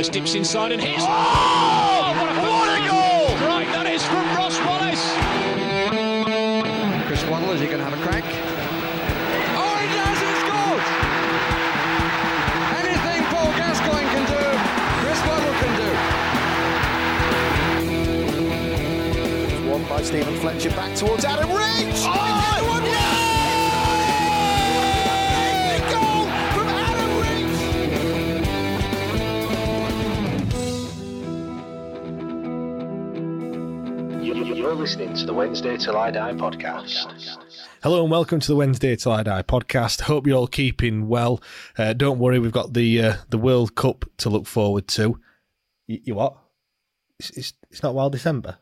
Wallace dips inside and hits. Oh, what a, what a goal! Right, that is from Ross Wallace. Chris Waddle, is he going to have a crack? Oh, he does! He scores! Anything Paul Gascoigne can do, Chris Waddle can do. One by Steven Fletcher back towards Adam Reach. Oh, You're listening to the Wednesday Till I Die podcast. Hello and welcome to the Wednesday Till I Die podcast. Hope you're all keeping well. Uh, don't worry, we've got the uh, the World Cup to look forward to. You, you what? It's, it's it's not well December.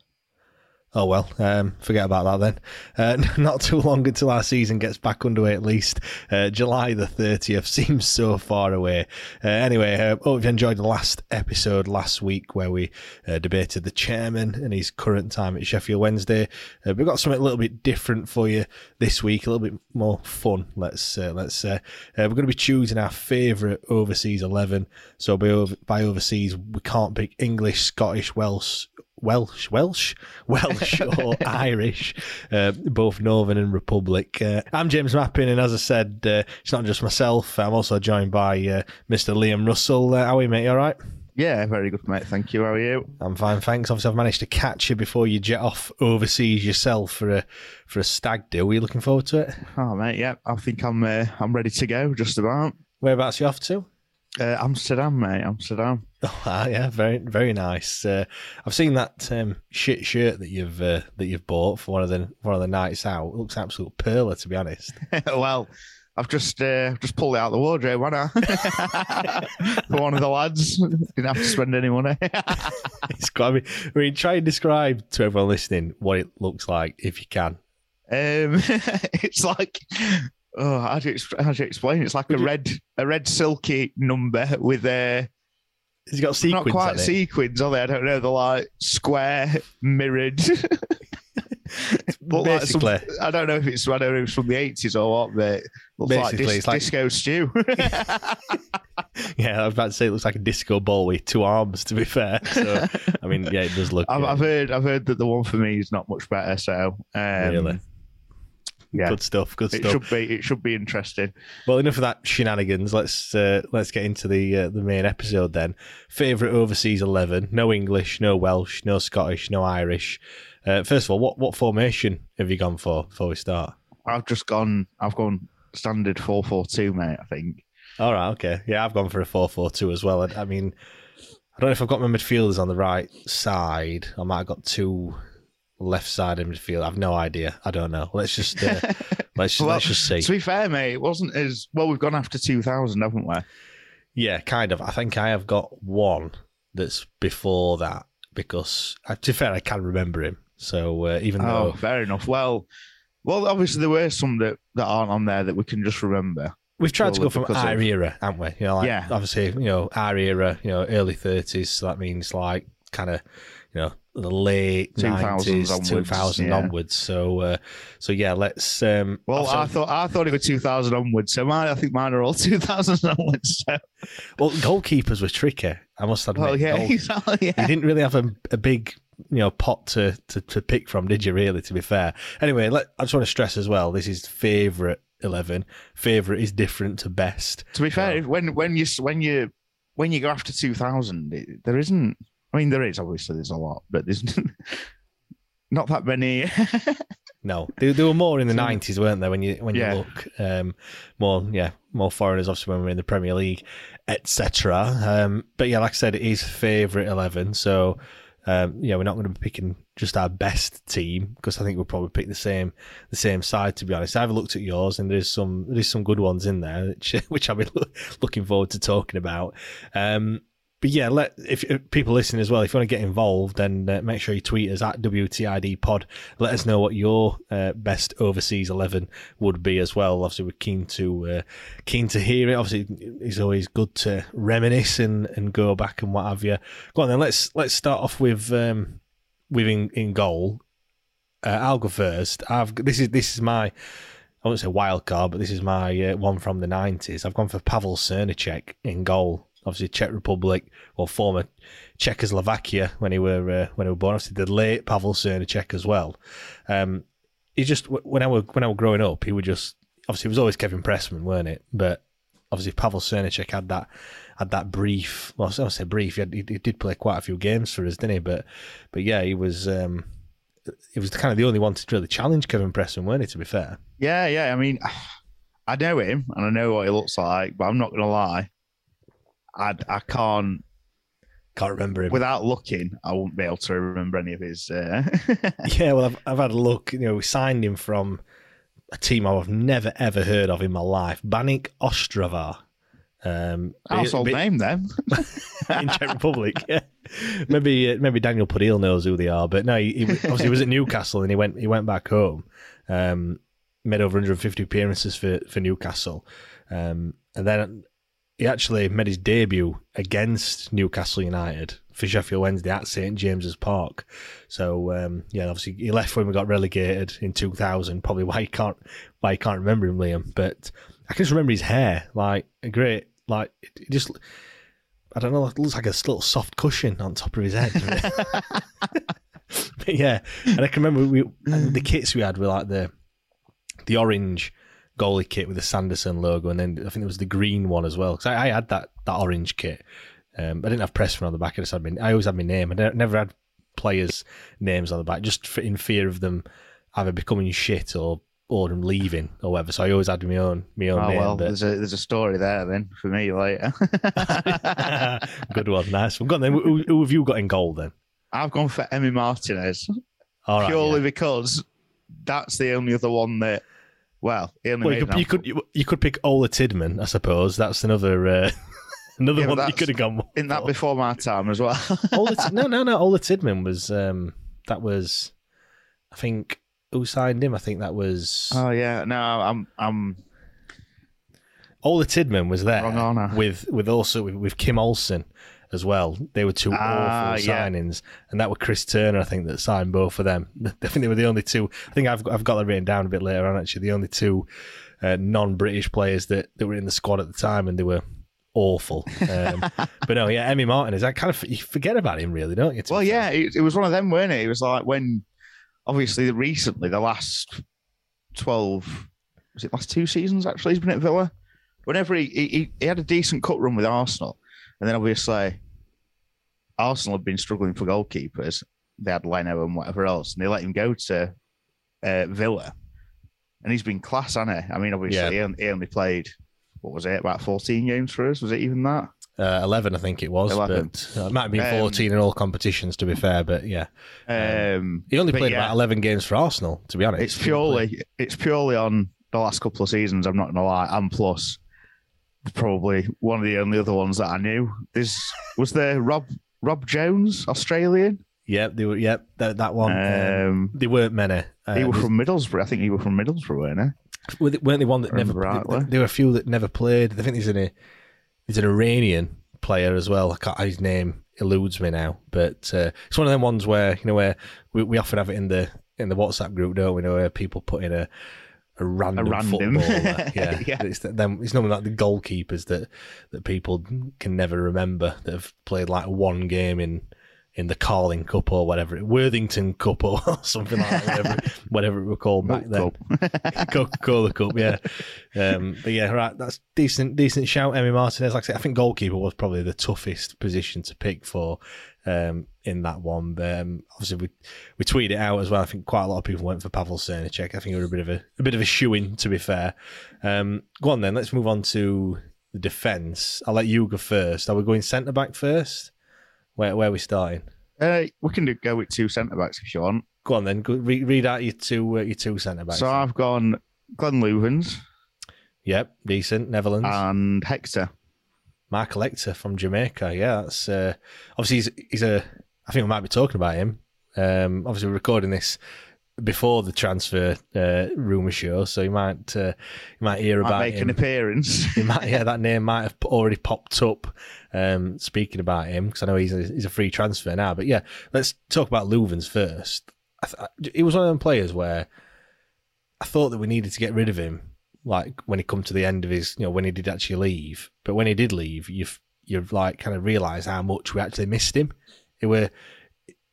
Oh well, um, forget about that then. Uh, not too long until our season gets back underway. At least uh, July the thirtieth seems so far away. Uh, anyway, uh, hope you enjoyed the last episode last week where we uh, debated the chairman and his current time at Sheffield Wednesday. Uh, we've got something a little bit different for you this week, a little bit more fun. Let's uh, let's. Uh, we're going to be choosing our favourite overseas eleven. So by over, by overseas, we can't pick English, Scottish, Welsh. Welsh, Welsh, Welsh, or Irish, uh, both Northern and Republic. Uh, I'm James Mappin, and as I said, uh, it's not just myself. I'm also joined by uh, Mr. Liam Russell. Uh, how are you, mate? You all right? Yeah, very good, mate. Thank you. How are you? I'm fine, thanks. Obviously, I've managed to catch you before you jet off overseas yourself for a for a stag do. Are you looking forward to it? Oh, mate. Yeah, I think I'm. Uh, I'm ready to go. Just about. Whereabouts are you off to? Uh, Amsterdam, mate. Amsterdam. Oh, ah, yeah, very very nice. Uh, I've seen that um, shit shirt that you've uh, that you've bought for one of the one of the nights out. It looks absolute perler, to be honest. well, I've just uh, just pulled it out of the wardrobe, haven't I? For one of the lads. Didn't have to spend any money. it's got. I mean, I mean, try and describe to everyone listening what it looks like if you can. um, it's like. Oh, how do you, how do you explain? It's like a red, a red silky number with a Has it got not sequins? quite on it? sequins, are they? I don't know. They're like square, mirrored. Look like some- Basically. I don't know if it's I don't know if it's from the eighties or what, but looks like, Basically, dis- it's like- disco stew. Yeah, I was about to say it looks like a disco ball with two arms. To be fair, so I mean, yeah, it does look. I've, I've heard I've heard that the one for me is not much better. So um, Really? Yeah, good stuff. Good it stuff. should be it should be interesting. Well, enough of that shenanigans. Let's uh, let's get into the uh, the main episode then. Favorite overseas eleven? No English, no Welsh, no Scottish, no Irish. Uh, first of all, what what formation have you gone for before we start? I've just gone. I've gone standard four four two, mate. I think. All right, okay, yeah, I've gone for a four-four-two as well. I, I mean, I don't know if I've got my midfielders on the right side. I might have got two left side of midfield. I've no idea. I don't know. Let's just uh, let's just, Well, let's just see. To be fair, mate, it wasn't as well. We've gone after two thousand, haven't we? Yeah, kind of. I think I have got one that's before that because, uh, to be fair, I can remember him. So uh, even Oh, though, fair enough. Well, well, obviously there were some that, that aren't on there that we can just remember. we've tried to go from our of- era, haven't we? You know, like, Yeah. obviously, you know, our era, you know, early thirties. So that means like kind of, you know, the late 2000s nineties, onwards, two thousand yeah. onwards. So, uh, so yeah, let's. Um, Well, I thought I thought it was two thousand onwards. So mine, I think mine are all two thousand onwards. So, well, goalkeepers were tricky. I must admit. well, yeah, exactly, you didn't really have a, a big you know pot to, to to pick from did you really to be fair anyway let, i just want to stress as well this is favorite 11 favorite is different to best To be fair, when when you when you when you go after two thousand, there isn't. I mean, there is obviously there's a lot, but there's not that many. No, there, they were more in the nineties, weren't there? When you when Yeah. you look, um, more yeah, more foreigners. Obviously, when we we're in the Premier League, etc. Um, but yeah, like I said, it is favourite eleven. So um, yeah, we're not going to be picking just our best team because I think we'll probably pick the same the same side. To be honest, I've looked at yours and there's some there's some good ones in there which which I've been loo- looking forward to talking about. Um, but yeah, let if, if people listening as well, if you want to get involved, then uh, make sure you tweet us at WTID Pod. Let us know what your uh, best overseas eleven would be as well. Obviously, we're keen to uh, keen to hear it. Obviously, it's always good to reminisce and, and go back and what have you. Go on then. Let's let's start off with um, with in, in goal. Uh, I'll go first. I've this is this is my I won't say wild card, but this is my uh, one from the nineties. I've gone for Pavel Srníček in goal. Obviously, Czech Republic or former Czechoslovakia when he were uh, when he were born. Obviously, the late Pavel Srníček as well. Um, he just when I were when I was growing up, he was just obviously it was always Kevin Pressman, weren't it? But obviously, Pavel Srníček had that had that brief. Well, I say brief. He, had, he, did play quite a few games for us, didn't he? But but yeah, he was. Um, he was kind of the only one to really challenge Kevin Pressman, weren't he? To be fair. Yeah, yeah. I mean, I know him and I know what he looks like, but I'm not going to lie. I I can't Can't remember him. without looking. I won't be able to remember any of his. Uh... yeah, well, I've, I've had a look. You know, we signed him from a team I've never ever heard of in my life, Banik Ostrava. Um, Household bit- name then. in Czech Republic. Yeah. Maybe uh, maybe Daniel Pudil knows who they are, but no, he, he obviously he was at Newcastle and he went he went back home. Um, made over 150 appearances for for Newcastle, um, and then he actually made his debut against Newcastle United for Sheffield Wednesday at St James's Park. So um, yeah, obviously he left when we got relegated in 2000. Probably why you can't why you can't remember him, Liam. But I can just remember his hair, like a great, like it just. I don't know, it looks like a little soft cushion on top of his head. but yeah, and I can remember we the kits we had were like the the orange goalie kit with the Sanderson logo, and then I think there was the green one as well. Because I, I had that that orange kit. Um, I didn't have Pressman on the back. I just had my, I always had my name. I never had players' names on the back, just for, in fear of them either becoming shit or or them leaving or whatever. So I always had my own my own Oh name. well, but- there's a there's a story there then for me later. Good one, nice. We've got then. Who, who have you got in goal then? I've gone for Emi Martinez All right, purely yeah. because that's the only other one that. Well, Well, you could, you could you, you could pick Ola Tidman, I suppose. That's another uh, another Yeah, one that you could have gone. in that before my time as well. Ola, no, no, no. Ola Tidman was um, that was, I think, who signed him? I think that was oh yeah, no, I'm I'm Ola Tidman was there with with also with, with Kim Olsen as well. They were two Ah, awful yeah. signings, and that were Chris Turner, I think, that signed both of them. I think they were the only two. I think I've got, I've got that written down a bit later on. Actually, the only two uh, non-British players that, that were in the squad at the time, and they were awful. Um, but no, yeah, Emi Martinez. that kind of you forget about him, really, don't you? well, yeah, it, it was one of them, weren't it? It was like when, obviously, recently the last twelve, was it last two seasons? Actually, he's been at Villa. Whenever he he, he had a decent cut run with Arsenal, and then obviously Arsenal had been struggling for goalkeepers. They had Leno and whatever else, and they let him go to uh, Villa, and he's been class, hasn't he? I mean, obviously, Yeah. he, only, he only played what was it about fourteen games for us? Was it even that? Uh, Eleven, I think it was, 11. but uh, it might have been Um, fourteen in all competitions. To be fair, but yeah, Um, he only played yeah. about eleven games for Arsenal. To be honest, It's purely it's purely on the last couple of seasons. I'm not gonna lie, and plus probably one of the only other ones that I knew. This was there Rob Rob Jones, Australian. Yep, they were. Yep, that that one. Um, Um, they weren't many. Uh, he was from Middlesbrough. I think he was from Middlesbrough, weren't he? were they- weren't they one that never? Rightly. There were a few that never played. I think there's an there's an Iranian player as well. I can't, his name eludes me now, but uh, it's one of them ones where you know where we, we often have it in the in the WhatsApp group, don't we? Know where people put in a a random, random. footballer. Yeah, Yeah. It's them. It's normally like the goalkeepers that that people can never remember that have played like one game in in the Carling Cup or whatever, Worthington Cup or something like that, whatever, it- whatever it were called back then. Coca Cola Cup, yeah. Um, but yeah, right, that's decent, decent shout, Emi Martinez. Like I said, I think goalkeeper was probably the toughest position to pick for um, in that one. But um, obviously, we we tweeted it out as well. I think quite a lot of people went for Pavel Srníček. I think it was a bit of a, a bit of a shoe in, to be fair. Um, go on then, let's move on to the defence. I'll let you go first. Are we going centre back first? Where where are we starting? Uh, we can do, go with two centre backs if you want. Go on then. Go, read, read out your two uh, your two centre backs. So I've gone Glenn Loovens yep, decent. Netherlands. and Hector. Michael Hector from Jamaica. Yeah, that's uh, obviously he's, he's a. I think we might be talking about him. Um, obviously, we're recording this before the transfer uh, rumor show, so you might uh, you might hear Might about make him. an appearance. Might, yeah, that name might have already popped up. Um, speaking about him, because I know he's a, he's a free transfer now. But yeah, let's talk about Loovens first. I th- he was one of them players where I thought that we needed to get rid of him, like when he come to the end of his, you know, when he did actually leave. But when he did leave, you've you've like kind of realised how much we actually missed him. It were.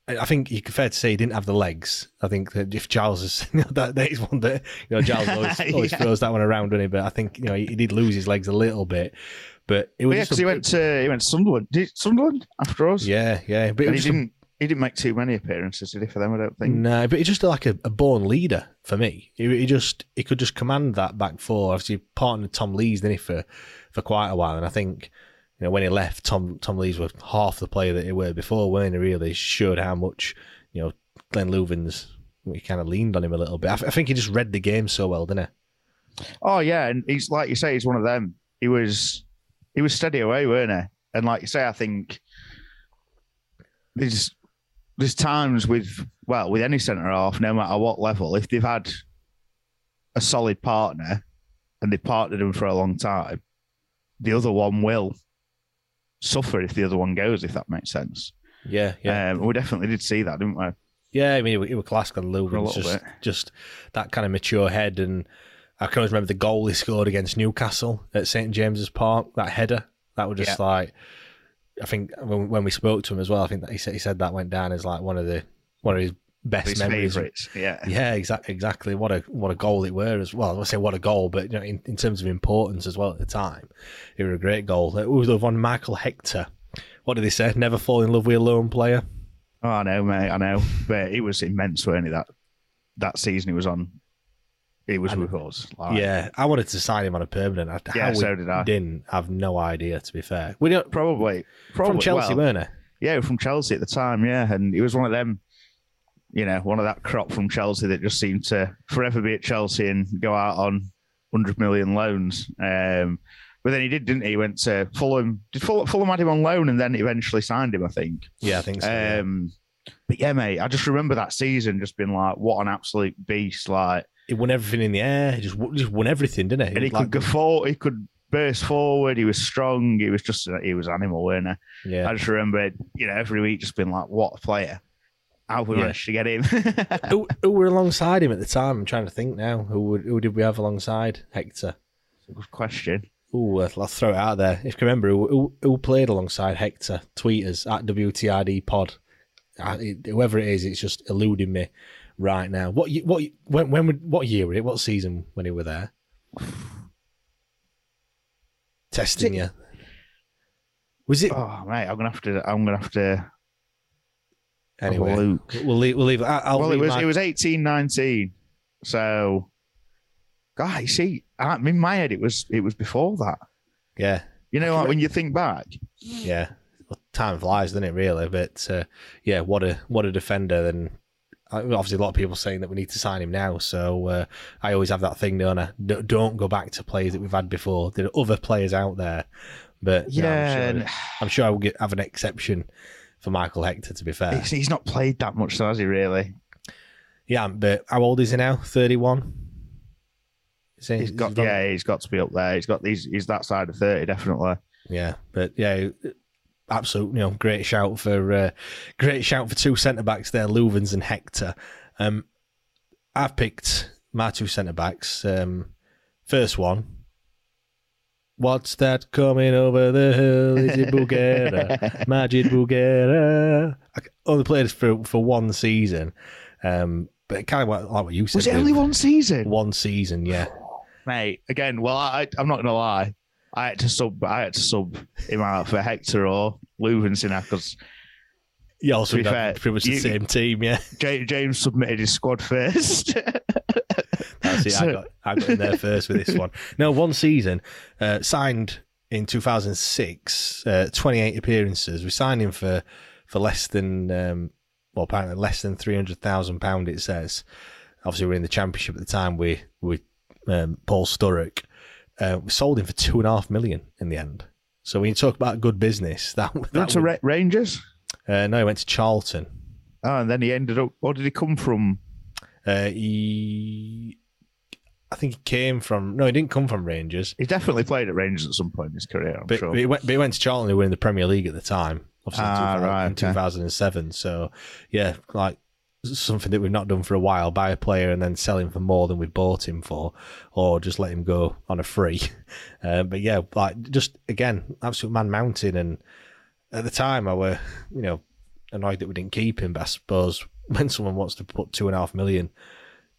I think you could fair to say he didn't have the legs. I think that if Giles is you know, that, that is one that you know Giles always, always Yeah. throws that one around, doesn't he? But I think you know he, he did lose his legs a little bit. But it was yeah, because he went to he went to Sunderland. Did Sunderland after us? yeah, yeah. But and he didn't he didn't make too many appearances, did he? For them, I don't think. No, but he's just like a, a born leader for me. He, he just he could just command that back four. Obviously, he partnered Tom Lees, didn't he, for for quite a while? And I think you know when he left, Tom Tom Lees was half the player that he were before. When he really showed how much you know Glenn Loovens he kind of leaned on him a little bit. I, th- I think he just read the game so well, didn't he? Oh yeah, and he's like you say, he's one of them. He was he was steady away, weren't he? And like you say, I think there's there's times with well with any centre half, no matter what level, if they've had a solid partner and they've partnered them for a long time, the other one will suffer if the other one goes. If that makes sense. Yeah, yeah. Um, we definitely did see that, didn't we? Yeah, I mean, it, it was class Glenn For a little just bit. just that kind of mature head, and I can always remember the goal he scored against Newcastle at St James's Park. That header, that was just Yeah. like, I think when, when we spoke to him as well, I think that he said he said that went down as like one of the one of his best His memories. favourites. Yeah. Yeah, exactly. Exactly. What a what a goal it were as well. I say what a goal, but you know, in, in terms of importance as well at the time, it was a great goal. It was the one Michael Hector. What did he say? Never fall in love with a loan player. Oh, I know, mate. I know, but it was immense, weren't he? That that season he was on, he was with us. Like, Yeah, I wanted to sign him on a permanent. I- Yeah, How we so did I. Didn't have no idea. To be fair, we don't probably, probably from Chelsea, well, weren't he? Yeah, from Chelsea at the time. Yeah, and he was one of them. You know, one of that crop from Chelsea that just seemed to forever be at Chelsea and go out on hundred million loans. Um, but then he did, didn't he? He went to Fulham. Did Fulham, Fulham had him on loan and then eventually signed him? I think. Yeah, I think so. yeah. Um, but yeah, mate, I just remember that season just being like, what an absolute beast! Like, He won everything in the air. He just just won everything, didn't he? and he Like- could go forward, he could burst forward. He was strong. He was just, he was animal, weren't he? Yeah. I just remember, you know, every week just being like, what a player! How have we Yeah. managed to get him? who, who were alongside him at the time? I'm trying to think now. Who would, who did we have alongside Hector? Good question. Ooh, uh, I'll throw it out there. If you remember, who, who, who played alongside Hector? Tweet us at WTRD Pod. Uh, whoever it is, it's just eluding me right now. What what when when would- what year were it? What season when he were there? Testing you. Was it Oh mate, I'm gonna have to. I'm gonna have to. anyway? look. We'll leave. We'll leave. I'll well, it was my- it was 18, 19. So, God, you see, I, in my head, it was it was before that. yeah, You know, like when you think back, yeah. Well, time flies, doesn't it? Really, but uh, yeah, what a what a defender. Then obviously a lot of people saying that we need to sign him now. So uh, I always have that thing, don't I? Don't go back to players that we've had before. There are other players out there, but Yeah, I'm sure, I'm sure I will get, have an exception for Michael Hector. To be fair, he's, not played that much, so has he really? yeah. But how old is he now? Thirty-one. Is he? He's Is got yeah, he's got to be up there. He's got these. He's that side of thirty, definitely. Yeah, but yeah, absolute, you know, great shout for uh, great shout for two centre backs there, Loovens and Hector. Um, I've picked my two centre backs. Um, first one, What's that coming over the hill? Is it Bougherra? Madjid Bougherra? I only played for for one season, um, but kind of like what you said. Was it only one season? One season, yeah. Mate, again, well, I, I'm not gonna lie. I had to sub. I had to sub him out for Hector or Leuvenson because Yeah, also To be fair, pretty much the you- same team, yeah. James submitted his squad first. That's it. I got I got in there first with this one. No, one season. Uh, signed in 2006, uh, 28 appearances. We signed him for for less than um, well, apparently less than 300,000 pound. It says. Obviously, we we're in the championship at the time. We with um, Paul Sturrock. Uh, we sold him for two and a half million in the end. So when you talk about good business, that, Went to would- Rangers. uh, no, he went to Charlton. Oh, and then he ended up. Where did he come from? Uh, he, I think he came from. No, he didn't come from Rangers. He definitely played at Rangers at some point in his career. I'm But, sure. but, he went, but he went to Charlton, who were in the Premier League at the time, obviously in, Ah, 2000 right, in okay. 2007. So, yeah, like something that we've not done for a while buy a player and then sell him for more than we bought him for, or just let him go on a free. Uh, but yeah, like just again, absolute man mountain. And at the time, I were, you know, annoyed that we didn't keep him. But I suppose when someone wants to put two and a half million,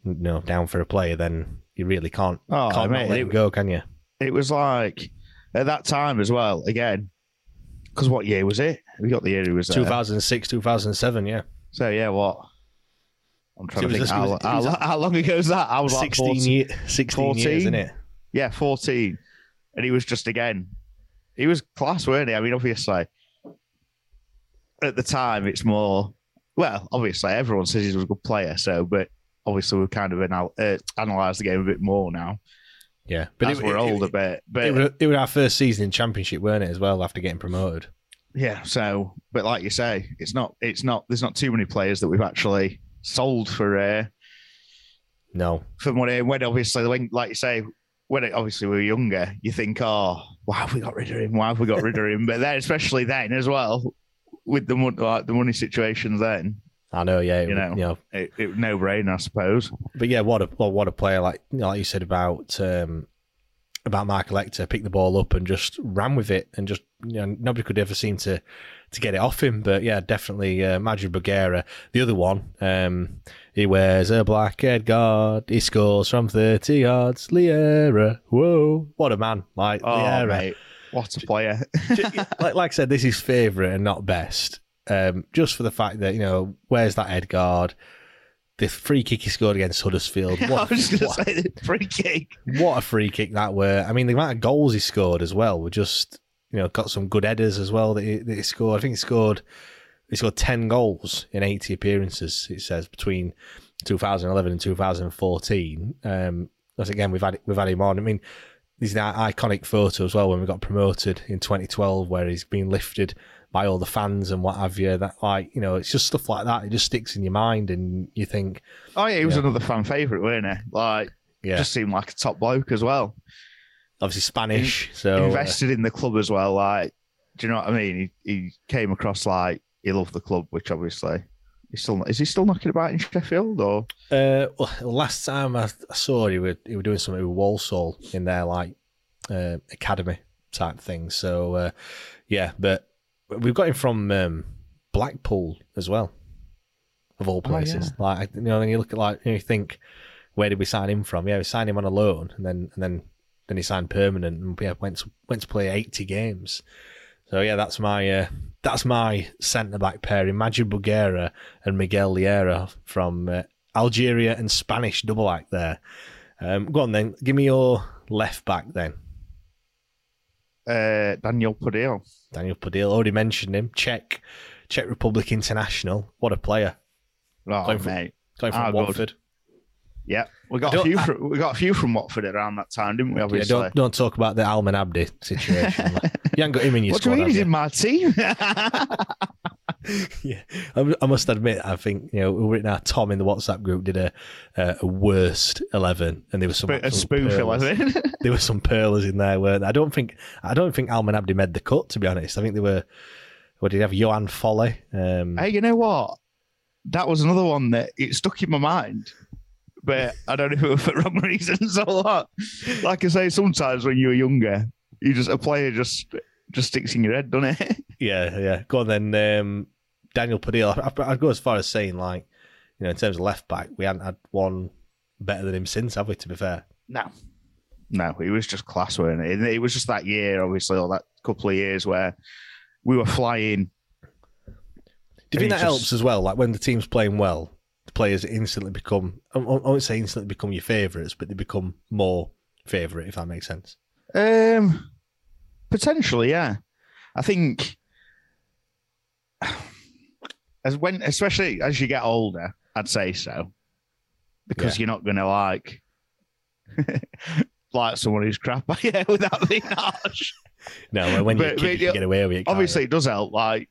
you know, down for a player, then you really can't, Oh, can't mate, not let it- him go, can you? it was like at that time as well. Again, because what year was it? We got the year he was there. 2006, 2007, yeah. So yeah, what? I'm trying So to think how, was- how, was- how long ago was that? I was like 16, 14, year, 16 years, isn't it? Yeah, 14. And he was just again, he was class, weren't he? I mean, obviously, at the time, it's more, well, obviously, everyone says he was a good player. So, but obviously, we've kind of anal- uh, analysed the game a bit more now. Yeah. But But as it, we're it, older, it, bit. But it, was, it was our first season in Championship, weren't it, as well, after getting promoted? Yeah, so but like you say, it's not it's not there's not too many players that we've actually sold for uh No. for money. When obviously when like you say, when it, obviously we were younger, you think, Oh, why have we got rid of him? Why have we got rid of him? But then especially then as well, with the money like the money situations then, I know, yeah. it You know. you know. it, it no brainer, I suppose. But yeah, what a what a player like you know, like you said about um, about Michael Hector, picked the ball up and just ran with it, and just you know nobody could ever seem to to get it off him. But yeah, definitely uh, Bougherra. The other one, um, he wears a black head guard. He scores from thirty yards. Llera, whoa, what a man! Like Oh Llera. mate, what a player. like, like I said, this is favourite and not best. Um, just for the fact that you know, where's that head guard? The free kick he scored against Huddersfield. I What, was gonna say the free kick. what a free kick that were! I mean, the amount of goals he scored as well were just you know got some good headers as well that he, that he scored. I think he scored he scored ten goals in eighty appearances. It says between 2011 and 2014. Um, that's again we've had we've had him on. I mean, there's that iconic photo as well when we got promoted in 2012 where he's been lifted by all the fans and what have you. That like you know it's just stuff like that. It just sticks in your mind and you think Oh yeah, he was Yeah. another fan favourite, weren't he? Like yeah, just seemed like a top bloke as well. Obviously Spanish. So uh, invested in the club as well. Like, do you know what I mean? He, he came across like he loved the club, which obviously he's still is he still knocking about in Sheffield or Uh, well, last time I, I saw he were he were doing something with Walsall in their like uh, academy type thing. So uh, yeah, but we've got him from um, Blackpool as well, of all Oh, places. Like you know, when you look at like you, know, you think, where did we sign him from? Yeah, we signed him on a loan, and then and then then he signed permanent, and yeah, went to, went to play eighty games. So yeah, that's my uh, that's my centre back pairing: Madjid Bougherra and Miguel Llera from uh, Algeria and Spanish double act there. Um, go on then, give me your left back then. uh, Daniel Pudil. Daniel Pudil, already mentioned him. Czech, Czech Republic international. What a player! Oh Going for- mate, Going from Ah. Watford. yeah, we got a few. I- From, we got a few from Watford around that time, didn't we? Yeah, Obviously. don't don't talk about the Almen Abdi situation. you haven't got him in your what do you mean he's in my team? yeah, I, I must admit, I think you know we were in our Tom in the WhatsApp group did a a, a worst eleven, and there was some a spoof eleven. There were some pearlers in there. Weren't there? I don't think I don't think Almen Abdi made the cut. To be honest, I think they were. What did he have? Yoann Folly. Um, hey, you know what? That was another one that it stuck in my mind. But I don't know if it was for wrong reasons or what. Like I say, sometimes when you're younger, you just a player just just sticks in your head, doesn't it? Yeah, yeah. Go on then. Um, Daniel Padilla. I'd go as far as saying, like, you know, in terms of left back, we hadn't had one better than him since, have we? To be fair, No. No, it was just class, weren't it? It was just that year, obviously, or that couple of years where we were flying. do you think that just- helps as well? Like when the team's playing well, players instantly become. I won't say instantly become your favourites, but they become more favourite, if that makes sense. Um, potentially, yeah. I think as when, especially as you get older, I'd say so, because Yeah. you're not going to like like someone who's crap, yeah, without being harsh. No, when But- kid, but you get away with it. Obviously, you? it does help. Like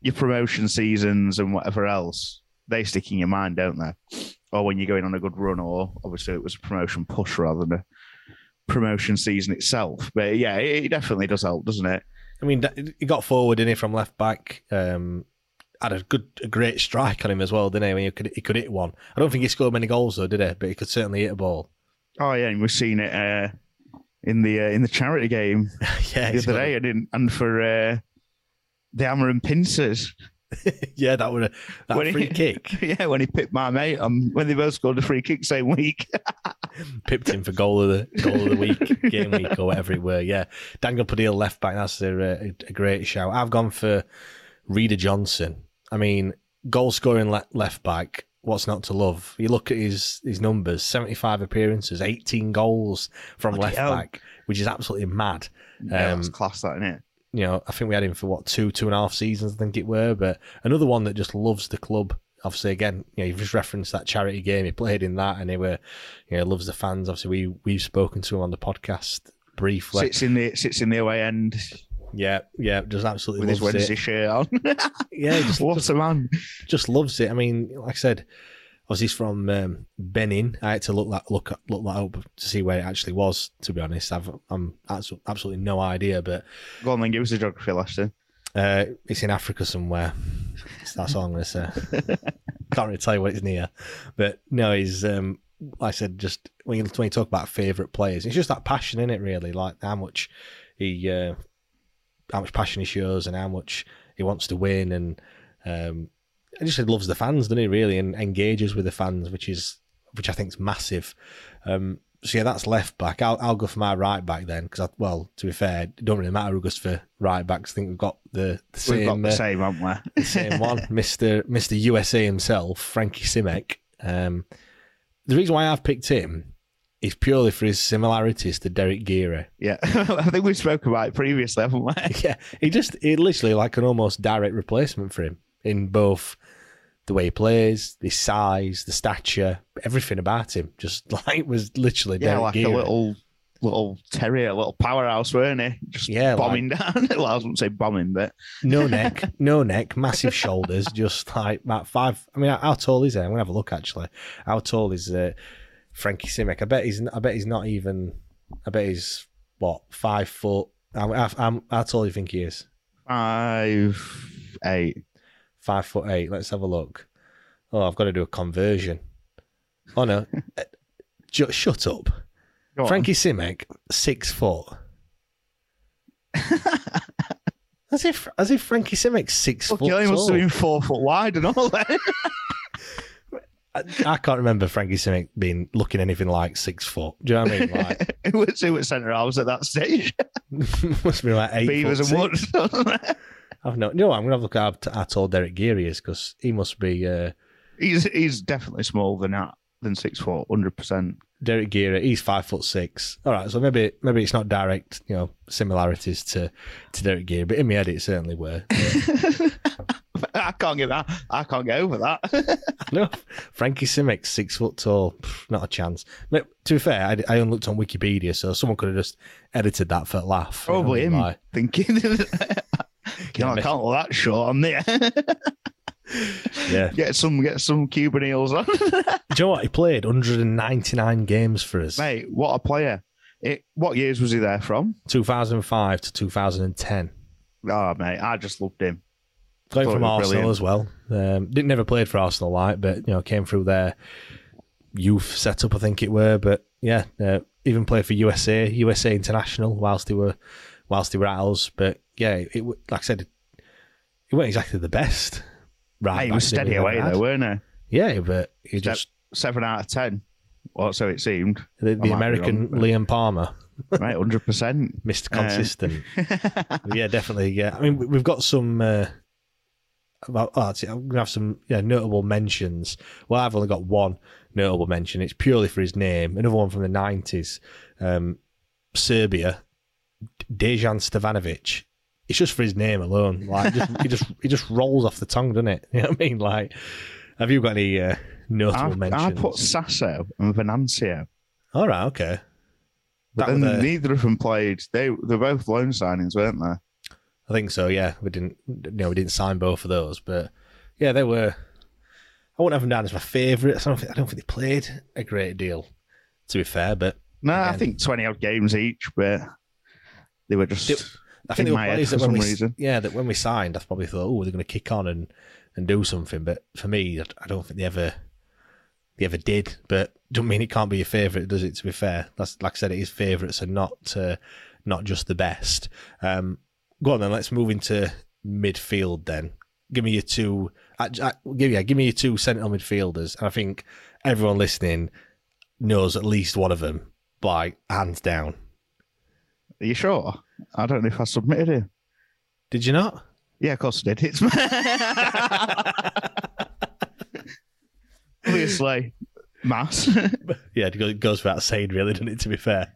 your promotion seasons and whatever else, they stick in your mind, don't they? Or when you're going on a good run, or obviously it was a promotion push rather than a promotion season itself. But yeah, it, it definitely does help, doesn't it? I mean, he got forward in it from left back. Um, had a good, a great strike on him as well, didn't he? When he could, he could hit one. I don't think he scored many goals though, did he? But he could certainly hit a ball. Oh yeah, and we've seen it uh, in the uh, in the charity game yeah, the other day, and for uh, the hammer and pincers. yeah, that would a that When he- free kick Yeah, when he picked my mate, um, when they both scored a free kick same week. pipped him for goal of the goal of the week, game week, or whatever it were. Yeah, Daniel Padilla left back. That's a, a, a great shout. I've gone for Reda Johnson. I mean, goal scoring le- left back. What's not to love? You look at his his numbers: seventy five appearances, eighteen goals from Bloody left hell. back, which is absolutely mad. yeah, Um, that's class, that isn't it? You know, I think we had him for what two, two and a half seasons, I think it were. But another one that just loves the club. Obviously, again, you know, you've just referenced that charity game. He played in that, and he were, you know, loves the fans. Obviously, we we've spoken to him on the podcast briefly. Sits in the sits in the away end Yeah, yeah, just absolutely with his Wednesday it. shirt on. Yeah, just, what just a man! just loves it. I mean, like I said, obviously he's from um, Benin. I had to look that look look that up to see where it actually was. To be honest, I've I'm absolutely no idea, but Go on, then give us a geography lesson. Uh, it's in Africa somewhere. So that's all I'm going to say. Can't really tell you what it's near, but no, he's um, like I said, just when you when you talk about favourite players, it's just that passion in it, really. Like how much he, uh, how much passion he shows, and how much he wants to win, and um, he just said loves the fans, doesn't he? Really, and engages with the fans, which is which I think is massive. Um, so yeah, that's left back. I'll, I'll go for my right back then, because well, to be fair, it don't really matter who goes for right backs. I think we've got the, the same. We've got the uh, same, haven't we? the same one, Mister Mister USA himself, Frankie Simek. Um, the reason why I've picked him is purely for his similarities to Derek Geary. Yeah, I think we spoke about it previously, haven't we? yeah, he just he literally like an almost direct replacement for him in both the way he plays, his size, the stature, everything about him. Just like was literally Yeah, like Geary. a little little terrier, a little powerhouse, weren't he? Just Yeah, like- bombing down. well, I wouldn't say bombing, but no neck, no neck, massive shoulders, just like about five. I mean, how tall is he? I'm gonna have a look actually. How tall is uh, Frankie Simek? I bet he's. I bet he's not even. I bet he's what five foot. How, how, how tall do you think he is? five eight. Five foot eight. Let's have a look. Oh, I've got to do a conversion. Oh no, ju- shut up. Go on. Frankie Simek, six foot. as if as if Frankie Simek's six Fuck foot. he must have been four foot wide and all that. I, I can't remember Frankie Simek being looking anything like six foot. Do you know what I mean? Like, Who was who was centre halves at that stage? must be like eight Beevers and. Woods. I've no, no, I'm gonna have a look at how, tall Derek Geary is because he must be uh, he's he's definitely smaller than that than six foot, hundred percent. Derek Geary. He's five foot six. All right, so maybe maybe it's not direct, you know, similarities to to Derek Geary, but in my head it certainly were. I can't get that. I can't get over that. no, Frankie Simek, six foot tall, Pff, not a chance. But to be fair, I, I only looked on Wikipedia, so someone could have just edited that for a laugh. Probably him Like, thinking. no, I can't look that short on there. yeah. get some get some Cuban heels on. Do you know what? He played 199 games for us. Mate, what a player. It, what years was he there from? 2005 to 2010. Oh, mate, I just loved him. Going from Arsenal brilliant. as well. Um, didn't never played for Arsenal, like, but you know, came through their youth setup, I think it were. But yeah, uh, even played for USA, USA International whilst they were whilst they were at us. But yeah, it like I said, it, it wasn't exactly the best. Right, Hey, he was steady away though, weren't he? Yeah, but he Step- just seven out of ten. Well, so it seemed. the, the American Liam Palmer, right, hundred percent. Mr. Um, Consistent. yeah, definitely. Yeah, I mean, we- we've got some. Uh, about, oh, I'm gonna have some yeah notable mentions. Well, I've only got one notable mention. It's purely for his name. Another one from the '90s, um, Serbia, Dejan Stefanovic. It's just for his name alone. Like, just, he just he just rolls off the tongue, doesn't it? You know what I mean? Like, have you got any uh, notable I, I put Sasso and Venancio, All right, okay. but That then neither of them played. They they're both loan signings, weren't they? I think so. Yeah, we didn't. No, we didn't sign both of those, but yeah, they were. I wouldn't have them down as my favourites. I don't think. I don't think they played a great deal. To be fair, but No, I think twenty odd games each, but they were just. I think in they were players that when some we reason. yeah that when we signed, I probably thought, oh, they're going to kick on and and do something. But for me, I I don't think they ever they ever did. But don't mean it can't be your favourite, does it? To be fair, that's like I said, it is favourites and not uh, not just the best. Um, go on then. Let's move into midfield then. Give me your two. I, I, give yeah, give me your two central midfielders. And I think everyone listening knows at least one of them, by hands down. Are you sure? I don't know if I submitted it. Did you not? Yeah, of course I did. It's obviously mass. Yeah, it goes without saying, really, doesn't it? To be fair,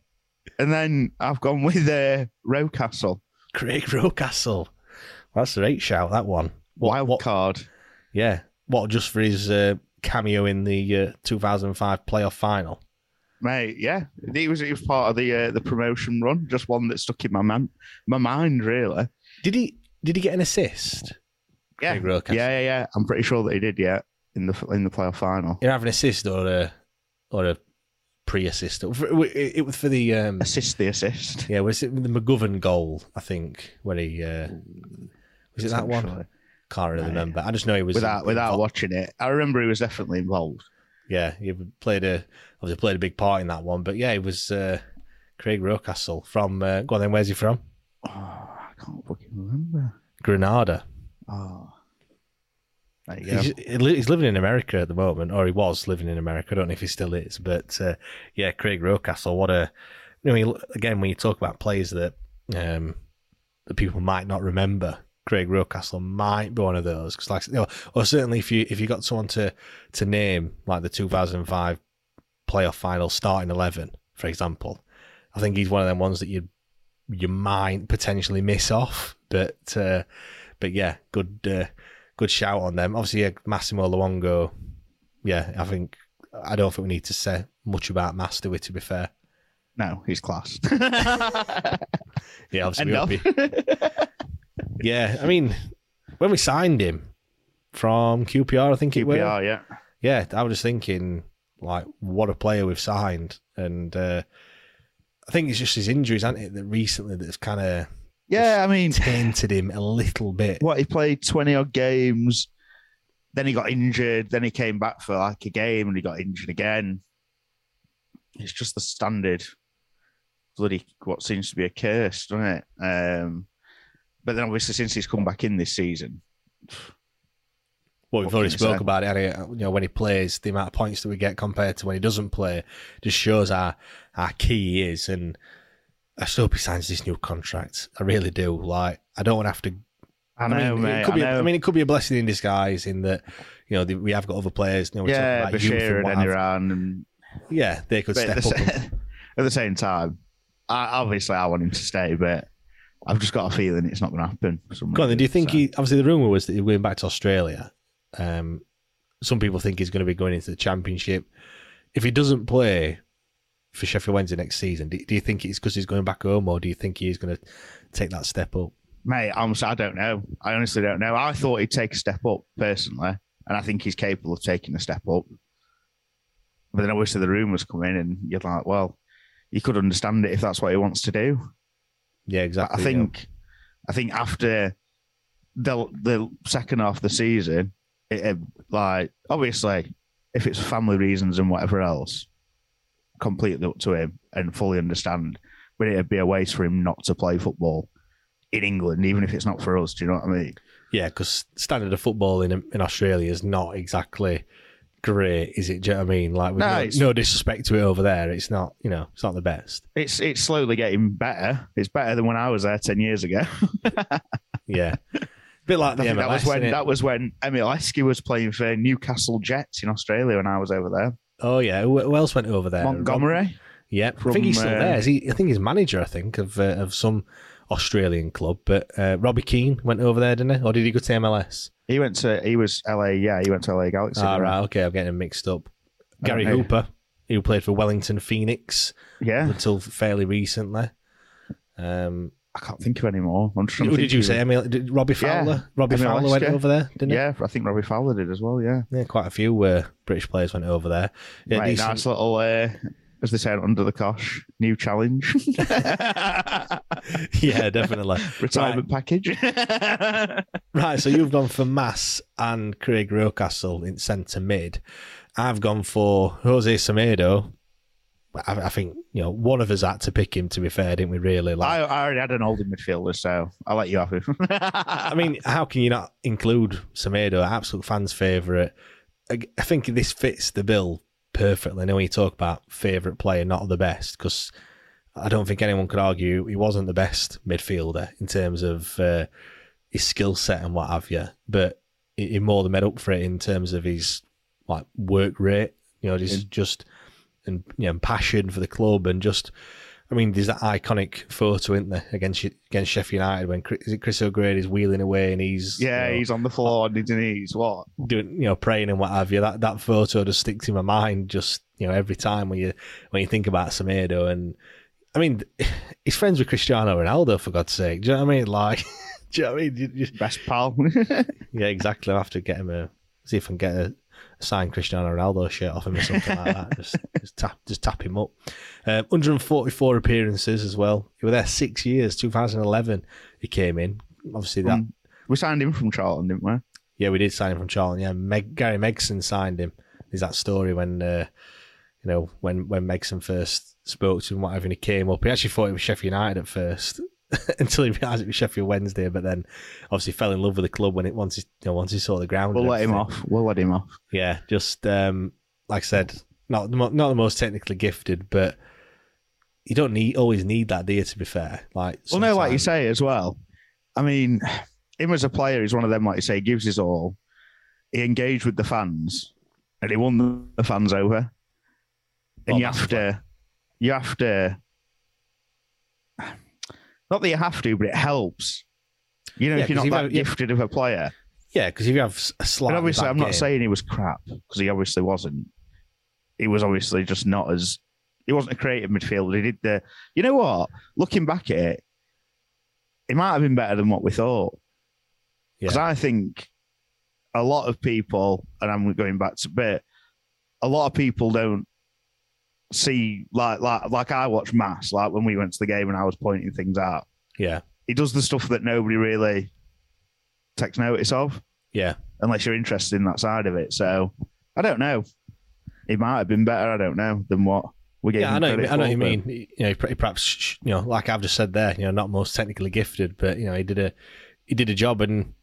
and then I've gone with uh, Rocastle. Craig Rocastle. That's a great shout. That one. What, Wild what- card. Yeah. What? Just for his uh, cameo in the uh, 2005 playoff final. Mate, yeah, he was he was part of the uh, the promotion run. Just one that stuck in my man my mind, really. Did he? Did he get an assist? Yeah, Craig yeah, yeah, yeah. I'm pretty sure that he did. Yeah, in the in the playoff final, Did he have an assist or a or a pre-assist? It, it was for the um, assist the assist. yeah. Was it the McGovern goal? I think when he uh, was it that one? Potentially. Can't really remember. I just know he was Without without watching it, I remember he was definitely involved. Yeah, he played a obviously played a big part in that one. But yeah, it was uh, Craig Rocastle from. Uh, go on then. Where's he from? Oh, I can't fucking remember. Granada. Oh, there you go. He's, he's living in America at the moment, or he was living in America. I don't know if he still is, but uh, yeah, Craig Rocastle. What a you know, when again when you talk about players that um, that people might not remember. Craig Rocastle might be one of those because, like, you know, or certainly if you if you got someone to to name like the 2005 playoff final starting eleven, for example, I think he's one of them ones that you you might potentially miss off. But uh, but yeah, good uh, good shout on them. Obviously, yeah, Massimo Luongo. Yeah, I think I don't think we need to say much about Master. do To be fair, no, he's class. yeah, obviously we Enough. would be. Yeah, I mean, when we signed him from QPR, I think it was. QPR, yeah. Yeah, I was just thinking, like, what a player we've signed, and uh, I think it's just his injuries, aren't it, that recently that's kind of Yeah, I mean, tainted him a little bit. what he played 20 odd games, then he got injured, then he came back for like a game and he got injured again. It's just the standard bloody what seems to be a curse, doesn't it? Um, but then obviously since he's come back in this season, Well, we've already spoke say? about it. haven't? You know, when he plays, the amount of points that we get compared to when he doesn't play just shows how how key he is. And I just hope he signs this new contract. I really do. Like, I don't want to have to. I know, mean, mate. It could I, be, know. I mean, it could be a blessing in disguise in that you know the, we have got other players. You know, we're yeah, about youth Bashir and what have- and Yeah, they could but at, step the, up. sa- and- at the same time, I, obviously I want him to stay, but I've just got a feeling it's not going to happen. Go on, then. Do you think so. he? Obviously, the rumor was that he's going back to Australia. Um, some people think he's going to be going into the championship. If he doesn't play for Sheffield Wednesday next season, do, do you think it's because he's going back home, or do you think he is going to take that step up? Mate, I'm, I don't know. I honestly don't know. I thought he'd take a step up personally, and I think he's capable of taking a step up. But then obviously the rumours come in, and you're like, well, you could understand it if that's what he wants to do. Yeah, But exactly. I yeah. think, I think after the the second half of the season, it, it, like obviously if it's family reasons and whatever else, completely up to him and fully understand. But it'd be a waste for him not to play football in England, even if it's not for us. Do you know what I mean? Yeah, because standard of football in in Australia is not exactly great, is it? Do you know what I mean? Like, with No, no, no disrespect to it over there, it's not. You know, it's not the best. It's it's slowly getting better. It's better than when I was there ten years ago. Yeah, bit like the I MLS. that was when that was when Emile Heskey was playing for Newcastle Jets in Australia when I was over there. Oh yeah, who, who else went over there? Montgomery. Yeah, I think he's still uh, there. Is he? I think he's manager. I think of uh, of some Australian club. But uh, Robbie Keane went over there, didn't he? Or did he go to MLS? He went to he was LA. Yeah, he went to LA Galaxy. Ah, didn't he? right. Okay, I'm getting mixed up. Gary Okay. Hooper, who played for Wellington Phoenix Yeah, until fairly recently. Um, I can't think of any more. I'm who did you say? Emile, did Robbie Yeah, Fowler. Robbie Emile Fowler went over there, didn't he? Yeah, I think Robbie Fowler did as well. Yeah, Yeah, quite a few uh, British players went over there. Yeah, right, decent- nice little, uh, as they say, under the cosh, new challenge, yeah, definitely. retirement package. Right, so you've gone for Mass and Craig Rocastle in centre mid. I've gone for Jose Semedo. I, I think you know one of us had to pick him. To be fair, didn't we? Really, I, like, I already had an holding midfielder, so I'll let you have him. I mean, how can you not include Semedo? Absolute fans' favourite. I, I think this fits the bill perfectly. I know when you talk about favourite player, not the best, because I don't think anyone could argue he wasn't the best midfielder in terms of uh, his skill set and what have you. But he, he more than made up for it in terms of his like work rate. You know, just just and you know, passion for the club and just. I mean, there's that iconic photo, isn't there, against against Sheffield United when Chris, is it Chris O'Grady's wheeling away and he's yeah, you know, he's on the floor on his knees. What? doing you know praying and what have you. That that photo just sticks in my mind just you know every time when you when you think about Semedo and I mean he's friends with Cristiano Ronaldo for God's sake. Do you know what I mean? Like, do you know what I mean? You- you- Best pal. yeah, exactly. I have to get him a see if I can get a, a signed Cristiano Ronaldo shirt off him or something like that. Just just tap just tap him up. Um, 144 appearances as well. He was there six years. 2011 he came in. Obviously that Um, we signed him from Charlton, didn't we? yeah, we did sign him from Charlton. Yeah, Meg, Gary Megson signed him. There's that story when, uh, you know, when when Megson first spoke to him, whatever, and he came up. He actually thought it was Sheffield United at first, until he realised it was Sheffield Wednesday. But then, obviously, fell in love with the club when it once he, you know, once he saw the ground. We'll let him off. We'll let him off. Yeah, just um, like I said, not the mo- not the most technically gifted, but you don't need always need that, do you? To be fair, like Well, no, like you say as well. I mean, him as a player, he's one of them. Like you say, he gives his all. He engaged with the fans, and he won the fans over. And Well, you have to, you have to. Not that you have to, but it helps. You know, Yeah, if you're not that had- gifted of a player. yeah, because if you have a slight, And obviously, I'm not saying he was crap because he obviously wasn't. He was obviously just not as. He wasn't a creative midfielder. He did the. You know what? Looking back at it, he might have been better than what we thought. Because Yeah. I think a lot of people, and I'm going back to bit, a lot of people don't see like like like I watch Mass like when we went to the game and I was pointing things out. yeah, He does the stuff that nobody really takes notice of yeah. unless you're interested in that side of it. So I don't know. He might have been better. I don't know than what we gave Yeah, I know. what you credit mean- I know what you mean. You know, per- perhaps you know, like I've just said there. You know, not most technically gifted, but you know, he did a he did a job and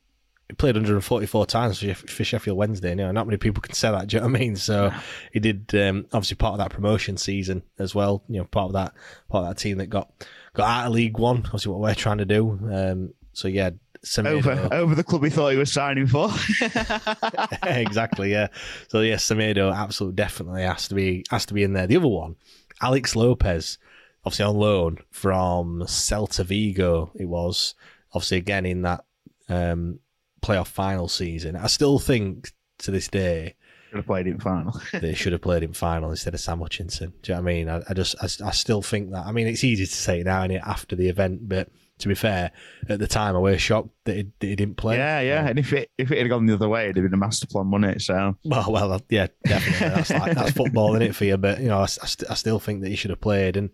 he played 144 times for, Sheff- for Sheffield Wednesday. You know, not many people can say that. Do you know what I mean? So he did um, obviously part of that promotion season as well. You know, part of that part of that team that got got out of League One. Obviously, what we're trying to do. Um, so yeah, Semedo- over over the club he thought he was signing for. exactly, yeah. So yes, Semedo absolutely definitely has to be has to be in there. The other one, Alex Lopez, obviously on loan from Celta Vigo. It was obviously again in that um, playoff final season. I still think to this day Should have played in final. they should have played him final instead of Sam Hutchinson. Do you know what I mean? I, I just I, I still think that. I mean, it's easy to say now and after the event, but to be fair, at the time I was shocked that he, that he didn't play. yeah, yeah. And if it if it had gone the other way, it'd have been a master plan, wouldn't it? So Well, well, yeah, definitely. That's like that's football in it for you. But you know, I, I, st- I still think that he should have played. And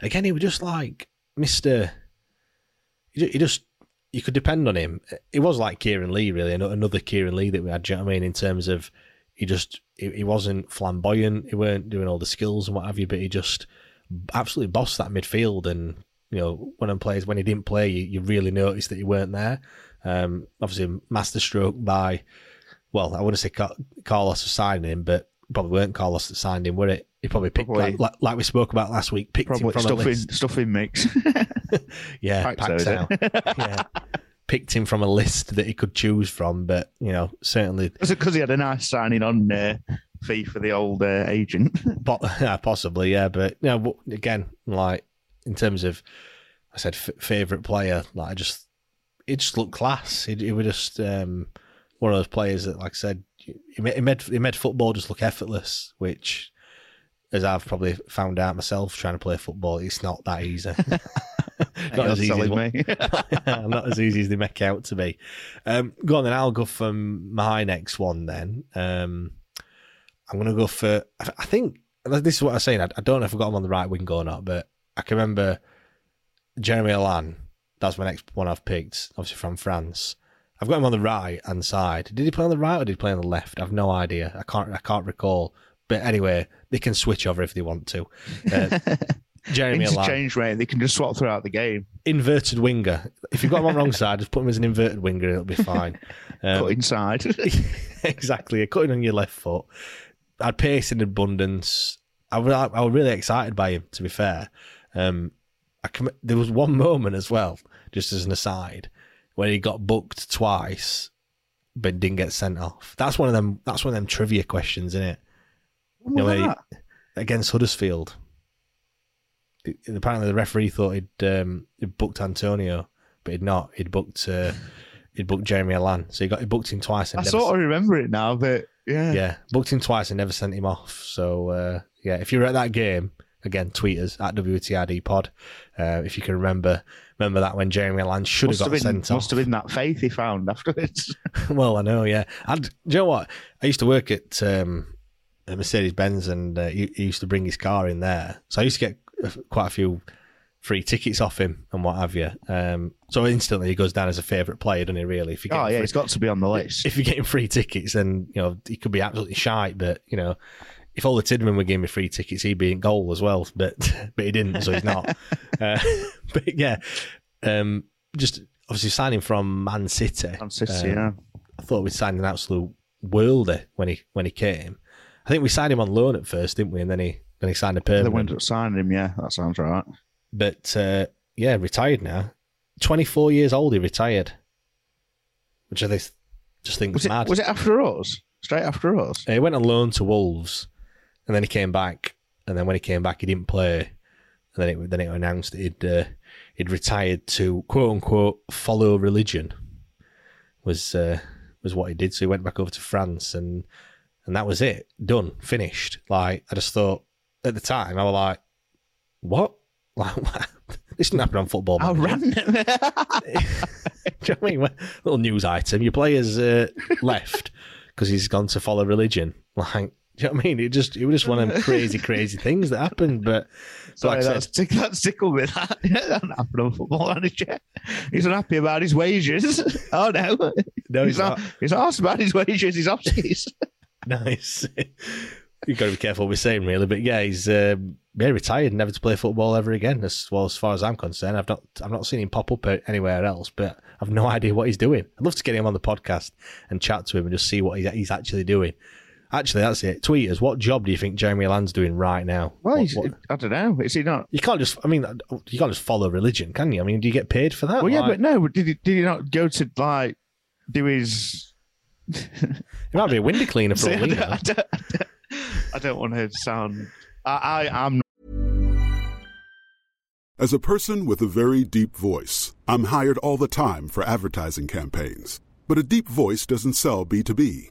again, he was just like Mister. He just you could depend on him. It was like Kieran Lee, really, another Kieran Lee that we had. Do you know what I mean? In terms of he just he, wasn't flamboyant. He weren't doing all the skills and what have you, but he just absolutely bossed that midfield. And you know, when he plays, when he didn't play, you, you really noticed that he weren't there. Um, obviously, masterstroke by, well, I wouldn't say Carlos for signing him, but probably weren't Carlos that signed him, were it? He probably picked, Probably. Like, like we spoke about last week, picked him Probably from a stuff in, list. stuff in mix. Yeah, is Paxo. yeah. Picked him from a list that he could choose from, but, you know, certainly Was it because he had a nice signing on uh, fee for the old uh, agent? Po- yeah, possibly, yeah. But you know, again, like in terms of, I said f- favorite player. Like I just, it just looked class. It, it was just um, one of those players that, like I said, he made, he made football just look effortless. Which, as I've probably found out myself, trying to play football, it's not that easy. not as easy as me. not as easy as they make out to be. Um, go on then. I'll go for my next one then. Um, I'm going to go for. I think this is what I'm saying. I, I don't know if I got him on the right wing or not, but I can remember Jeremy Helan. That's my next one I've picked, obviously from France. I've got him on the right hand side. Did he play on the right or did he play on the left? I've no idea. I can't. I can't recall. But anyway, they can switch over if they want to. Uh, Jeremy Interchange rate, they can just swap throughout the game. inverted winger. If you've got him on the wrong side, just put him as an inverted winger, it'll be fine. Um, Cut inside. exactly, a cutting on your left foot. Had pace in abundance. I was, I was really excited by him. To be fair, um, I com- there was one moment as well, just as an aside, where he got booked twice, but didn't get sent off. That's one of them. That's one of them trivia questions, isn't it? You know, he- against Huddersfield. Apparently, the referee thought he'd, um, he'd booked Antonio, but he'd not. He'd booked uh, he'd booked Jeremy Helan, so he got he booked him twice. And I sort of remember it now, but yeah. yeah, booked him twice and never sent him off. So uh, yeah, if you were at that game, again, tweet us at WTID Pod uh, if you can remember remember that when Jeremy Helan should Must have have, got been, sent must have been that faith he found afterwards. well, I know, yeah. And do you know what? I used to work at um, Mercedes Benz, and uh, he, he used to bring his car in there, so I used to get quite a few free tickets off him and what have you. Um, so instantly he goes down as a favourite player, doesn't he? Really, if you get oh, yeah, free- he's got to be on the list. if you're getting free tickets, then you know he could be absolutely shite. But you know, if Ola Tidman were giving me free tickets, he'd be in goal as well. But but he didn't, so he's not. uh, but yeah, um, just obviously signing from Man City. Man City, um, yeah. I thought we signed an absolute worlder when he when he came. I think we signed him on loan at first, didn't we? And then he then he signed a They permanent. went up signing him, yeah, that sounds right. But uh, yeah, retired now. Twenty four years old, he retired, which I just think Was was it, mad. was it after us? Straight after us? Uh, He went on loan to Wolves, and then he came back. And then when he came back, he didn't play. And then it then it announced that he'd uh, he'd retired to quote unquote follow religion. Was uh, was what he did. So he went back over to France, and and that was it. Done, finished. Like I just thought at the time, I was like, what? Like this didn't happen on football. How Manager. random. Do you know what I mean? Little news item. Your player's uh, left because he's gone to follow religion. Like, do you know what I mean? It just it was just one of them crazy, crazy things that happened. But, Sorry, like that's, tick- that's tickled me. That that didn't on football manager. He's unhappy about his wages. Oh no, no, he's he's not. not He's asked about his wages. He's off nice. You've got to be careful what we're saying, really. But yeah, he's um, yeah retired, never to play football ever again. As well, as far as I'm concerned, I've not I've not seen him pop up anywhere else. But I've no idea what he's doing. I'd love to get him on the podcast and chat to him and just see what he's, he's actually doing. Actually, that's it. Tweet us. What job do you think Jeremy Helan's doing right now? Well, What- he's, what- I don't know. Is he not? you can't just. I mean, you can't just follow religion, can you? I mean, do you get paid for that? Well, yeah, Like, but no. Did he? Did he not go to like do his? he might be a window cleaner for See, all I, don't, know. I, don't, I, don't, I don't want to sound. I, I am As a person with a very deep voice, I'm hired all the time for advertising campaigns. But a deep voice doesn't sell B2B,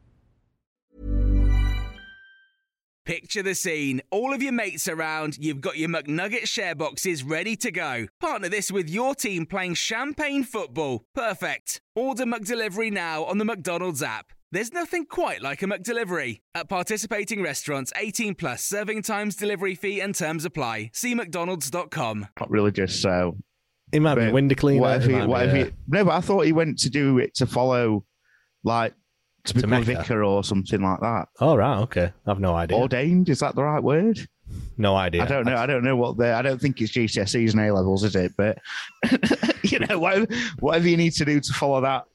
Picture the scene. All of your mates around, you've got your McNugget share boxes ready to go. Partner this with your team playing champagne football. Perfect. Order McDelivery now on the McDonald's app. There's nothing quite like a McDelivery. At participating restaurants, 18 plus serving times, delivery fee, and terms apply. See McDonald's.com. Not religious, so uh, He might be window cleaner. Whatever, he he- might be whatever a- he- no, but I thought he went to do it to follow, like, to become a Mecca. vicar or something like that. Oh, right. Okay. I've no idea. Ordained, is that the right word? no idea. I don't know. I don't know what the. I don't think it's GCSEs and A levels, is it? But you know, whatever, whatever you need to do to follow that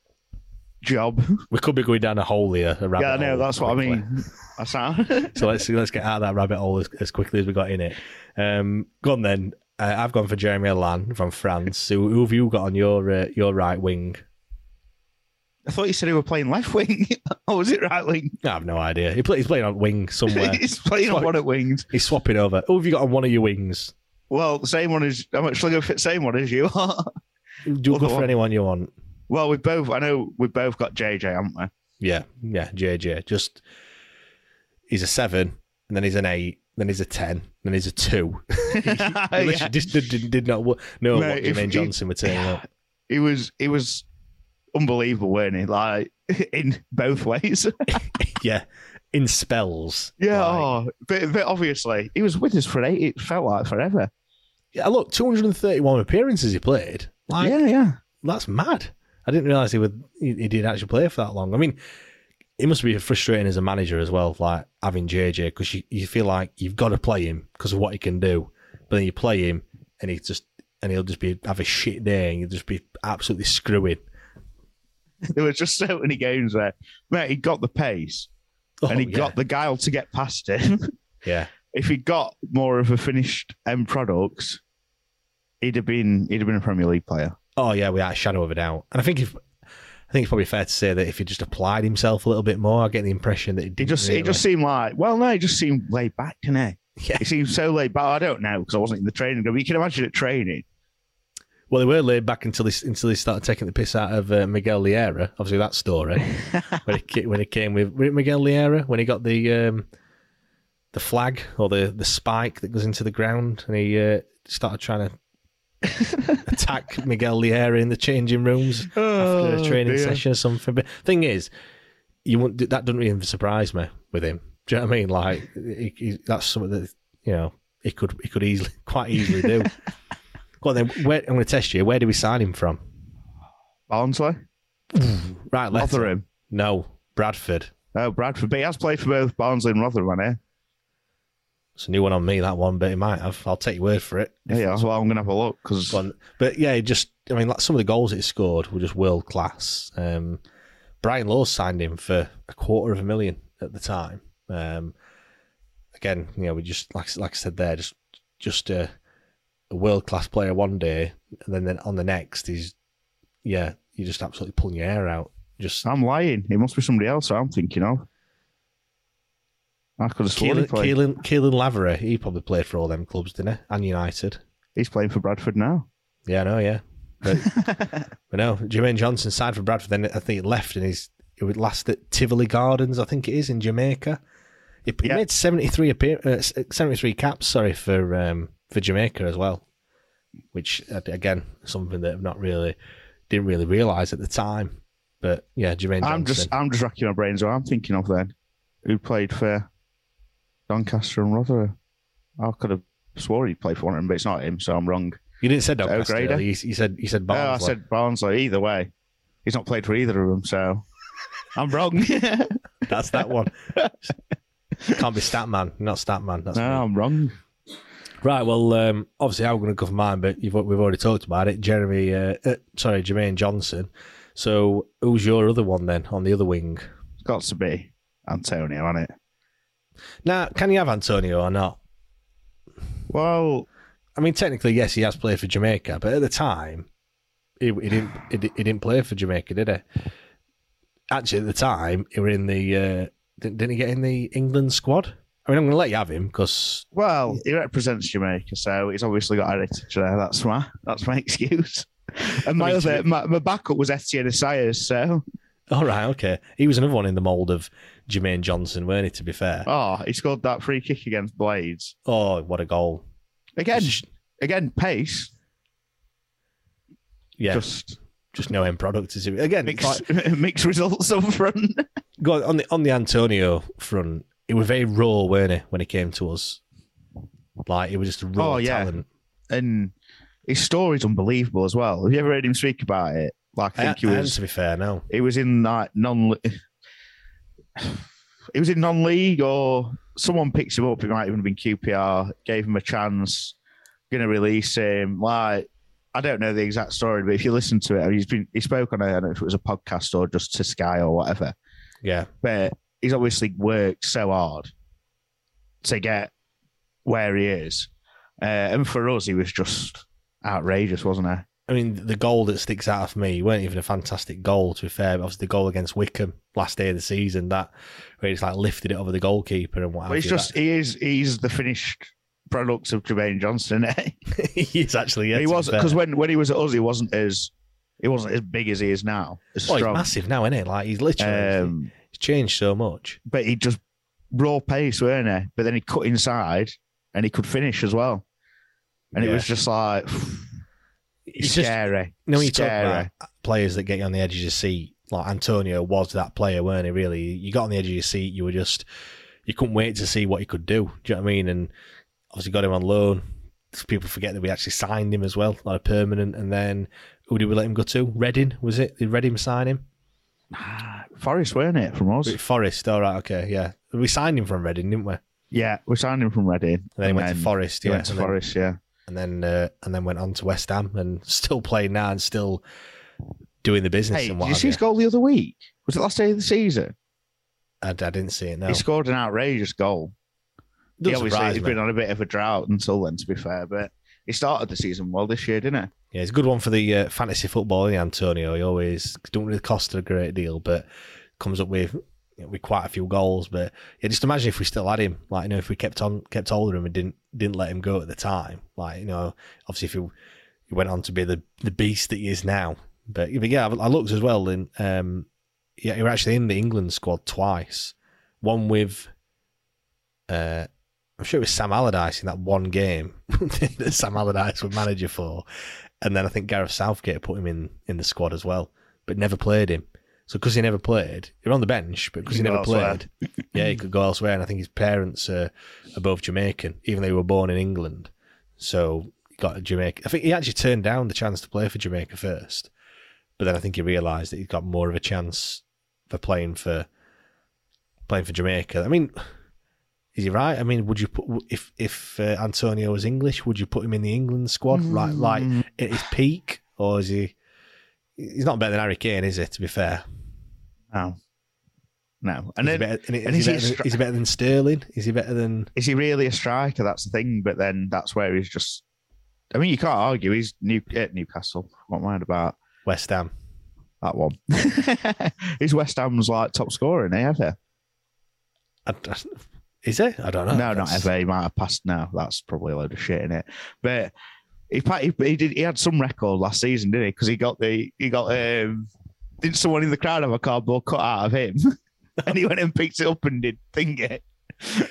job. We could be going down a hole here. A rabbit Yeah, I know. That's what I mean. I sound. so let's let's get out of that rabbit hole as, as quickly as we got in it. Um, go on then. Uh, I've gone for Jeremy Helan from France. Who, who have you got on your uh, your right wing? I thought you said he were playing left wing. or was it right wing? I have no idea. He play, he's playing on wing somewhere. He's playing on one at wings. He's swapping over. Who have you got on one of your wings? Well, the same one as I'm actually going to fit same one as you are. Do go for one. anyone you want? well, we both. I know we both got JJ, haven't we? Yeah, yeah, JJ. Just he's a seven, and then he's an eight, then he's a ten, then he's a two. he Yeah. just did, did, did not know Mate, what Jermaine Johnson would turning up. He was. He was unbelievable, weren't he? Like in both ways. Yeah, in spells. yeah. Like- oh, but, but obviously he was with us for eight. It felt like forever. Yeah, look, 231 appearances he played. Like, yeah, yeah. that's mad. I didn't realize he would. He, he did actually play for that long. I mean, it must be frustrating as a manager as well, like having JJ because you, you feel like you've got to play him because of what he can do, but then you play him and he just and he'll just be have a shit day and you'll just be absolutely screwing. There was just so many games where, mate, he got the pace Oh, and he oh, yeah. got the guile to get past him. yeah. if he got more of a finished end products, he'd have been he'd have been a Premier League player. Oh yeah, without a shadow of a doubt. And I think if I think it's probably fair to say that if he just applied himself a little bit more, I get the impression that he just really. it just seemed like well, no, he just seemed laid back, didn't he? Yeah. He seemed so laid back. I don't know because I wasn't in the training room. You can imagine it training. Well, they were laid back until he, until he started taking the piss out of uh, Miguel Llera. Obviously, that story when he when he came with Miguel Llera when he got the um, the flag or the, the spike that goes into the ground and he uh, started trying to attack Miguel Llera in the changing rooms after Oh, a training dear. session or something. But thing is, you wouldn't, that doesn't even surprise me with him. Do you know what I mean? Like he, he, that's something that you know he could he could easily quite easily do. On then. Where, I'm going to test you. Where do we sign him from? Barnsley, Right. Rotherham. No, Bradford. Oh, Bradford. But he has played for both Barnsley and Rotherham, hasn't It's a new one on me, that one, but he might have. I'll take your word for it. Yeah, Yeah, well, I'm going to have a look on. But yeah, just, I mean, like some of the goals he scored were just world class. Um, Brian Laws signed him for a quarter of a million at the time. Um, again, you know, we just, like, like I said there, just, just a, a world class player one day, and then, then on the next, he's, yeah, you're just absolutely pulling your hair out. Just I'm lying. It must be somebody else I'm thinking of. I could have sworn he Caolan. Caolan, Caolan Lavery, he probably played for all them clubs, didn't he? And United. He's playing for Bradford now. Yeah, I know, yeah. But, but no, Jermaine Johnson signed for Bradford, then I think he left and he's it would last at Tivoli Gardens, I think it is, in Jamaica. He, he made 73 appear, uh, 73 caps, sorry, for um, for Jamaica as well. Which, again, something that I've not really, didn't really realise at the time. But yeah, Jermaine Johnson. I'm just I'm just racking my brains. What I'm thinking of then, who played for Doncaster and Rotherham? I could have swore he played for one of them, but it's not him, so I'm wrong. you didn't say Doncaster, you, you said you said Oh, I Barnsley. said Barnsley. Either way, he's not played for either of them, so I'm wrong. That's that one. Can't be Statman, not Statman. That's no, me. I'm wrong. Right, well, um, obviously I'm going to go for mine, but you've, we've already talked about it. Jeremy, uh, uh, sorry, Jermaine Johnson. So who's your other one then on the other wing? It's got to be Antonio, hasn't it? Now, can you have Antonio or not? Well, I mean, technically, yes, he has played for Jamaica, but at the time, he, he didn't. He, he didn't play for Jamaica, did he? Actually, at the time, he were in the. Uh, didn't, didn't he get in the England squad? I mean, I'm going to let you have him because Well, he represents Jamaica, so he's obviously got heritage there. That's my that's my excuse. And my other my, my backup was Etienne Esajas, so all right, okay, he was another one in the mould of Jermaine Johnson, weren't he? To be fair, oh, he scored that free kick against Blades oh, what a goal! again. Again, pace. Yeah, just, Just no end product. Is it? Again, mixed like- mixed results up front. go on, on the on the Antonio front. It was very raw, weren't he, when he came to us? Like it was just a raw Oh, yeah. talent. and his story's unbelievable as well. Have you ever heard him speak about it? Like I think he I- I- was to be fair, no. he was in like non he was in non-league or someone picks him up it might even have been qpr gave him a chance gonna release him like i don't know the exact story but if you listen to it he's been he spoke on a, i don't know if it was a podcast or just to sky or whatever Yeah, but he's obviously worked so hard to get where he is uh, and for us he was just outrageous wasn't he I mean, the goal that sticks out for me weren't even a fantastic goal. To be fair, but obviously the goal against Wycombe last day of the season, that where he's like lifted it over the goalkeeper and what Well, he's you, just he is he's the finished product of Jermaine Johnson. Eh? that- he's actually yeah, he was because when, when he was at us, he wasn't as he wasn't as big as he is now. As Oh, he's massive now, isn't he? Like he's literally Um, he's changed so much. but he just raw pace, weren't he? But then he cut inside and he could finish as well. And it was just like It's just scary. you know you talk scary. about players that get you on the edge of your seat, like Antonio was that player, weren't he? Really, you got on the edge of your seat. You were just you couldn't wait to see what he could do. Do you know what I mean? And obviously got him on loan. People forget that we actually signed him as well, like a permanent. And then who did we let him go to? Reading was it? Did Reading sign him? Forest, weren't it, from us? Forest. All right, okay, yeah. We signed him from Reading, didn't we? Yeah, we signed him from Reading. And then he went to Forest. He Yeah, went to and then- Forest, yeah. and then uh, and then went on to West Ham and still playing now and still doing the business Hey, and did you see you. his goal the other week? Was it last day of the season? I, I didn't see it. No, He scored an outrageous goal. Doesn't he obviously surprise he's me. been on a bit of a drought until then, to be fair. But he started the season well this year, didn't he? Yeah, it's a good one for the uh, fantasy football. Antonio. He always don't really cost a great deal, but comes up with you know, with quite a few goals. But yeah, just imagine if we still had him. Like you know, if we kept on kept hold of him and didn't didn't let him go at the time. Like you know, obviously if he, he went on to be the the beast that he is now. But, but yeah, I I looked as well, and um, yeah, he was actually in the England squad twice. One with, uh, I'm sure it was Sam Allardyce in that one game that Sam Allardyce was manager for, and then I think Gareth Southgate put him in in the squad as well, but never played him. So because he never played, he was on the bench, but because he He never could go elsewhere. played, yeah, he could go elsewhere. And I think his parents are, are both Jamaican, even though they were born in England. So he got a Jamaica. I think he actually turned down the chance to play for Jamaica first, but then I think he realised that he's got more of a chance for playing for playing for Jamaica. I mean, is he right? I mean, would you put if if uh, Antonio was English, would you put him in the England squad right like at his peak, or is he? He's not better than Harry Kane, is he? To be fair, No, no. And is, he then, better, and and is, is he he better than, is he better than Sterling? Is he better than? is he really a striker? That's the thing. But then that's where he's just. I mean, you can't argue. He's New at Newcastle. What mind about West Ham. that one? he's West Ham's like top scorer, eh? Ever? I, I, is it? I don't know. no, not ever. He might have passed now. That's probably a load of shit in it. But he, he he did he had some record last season, didn't he? Because he got the he got um didn't someone in the crowd have a cardboard cut out of him, and he went and picked it up and did thing it.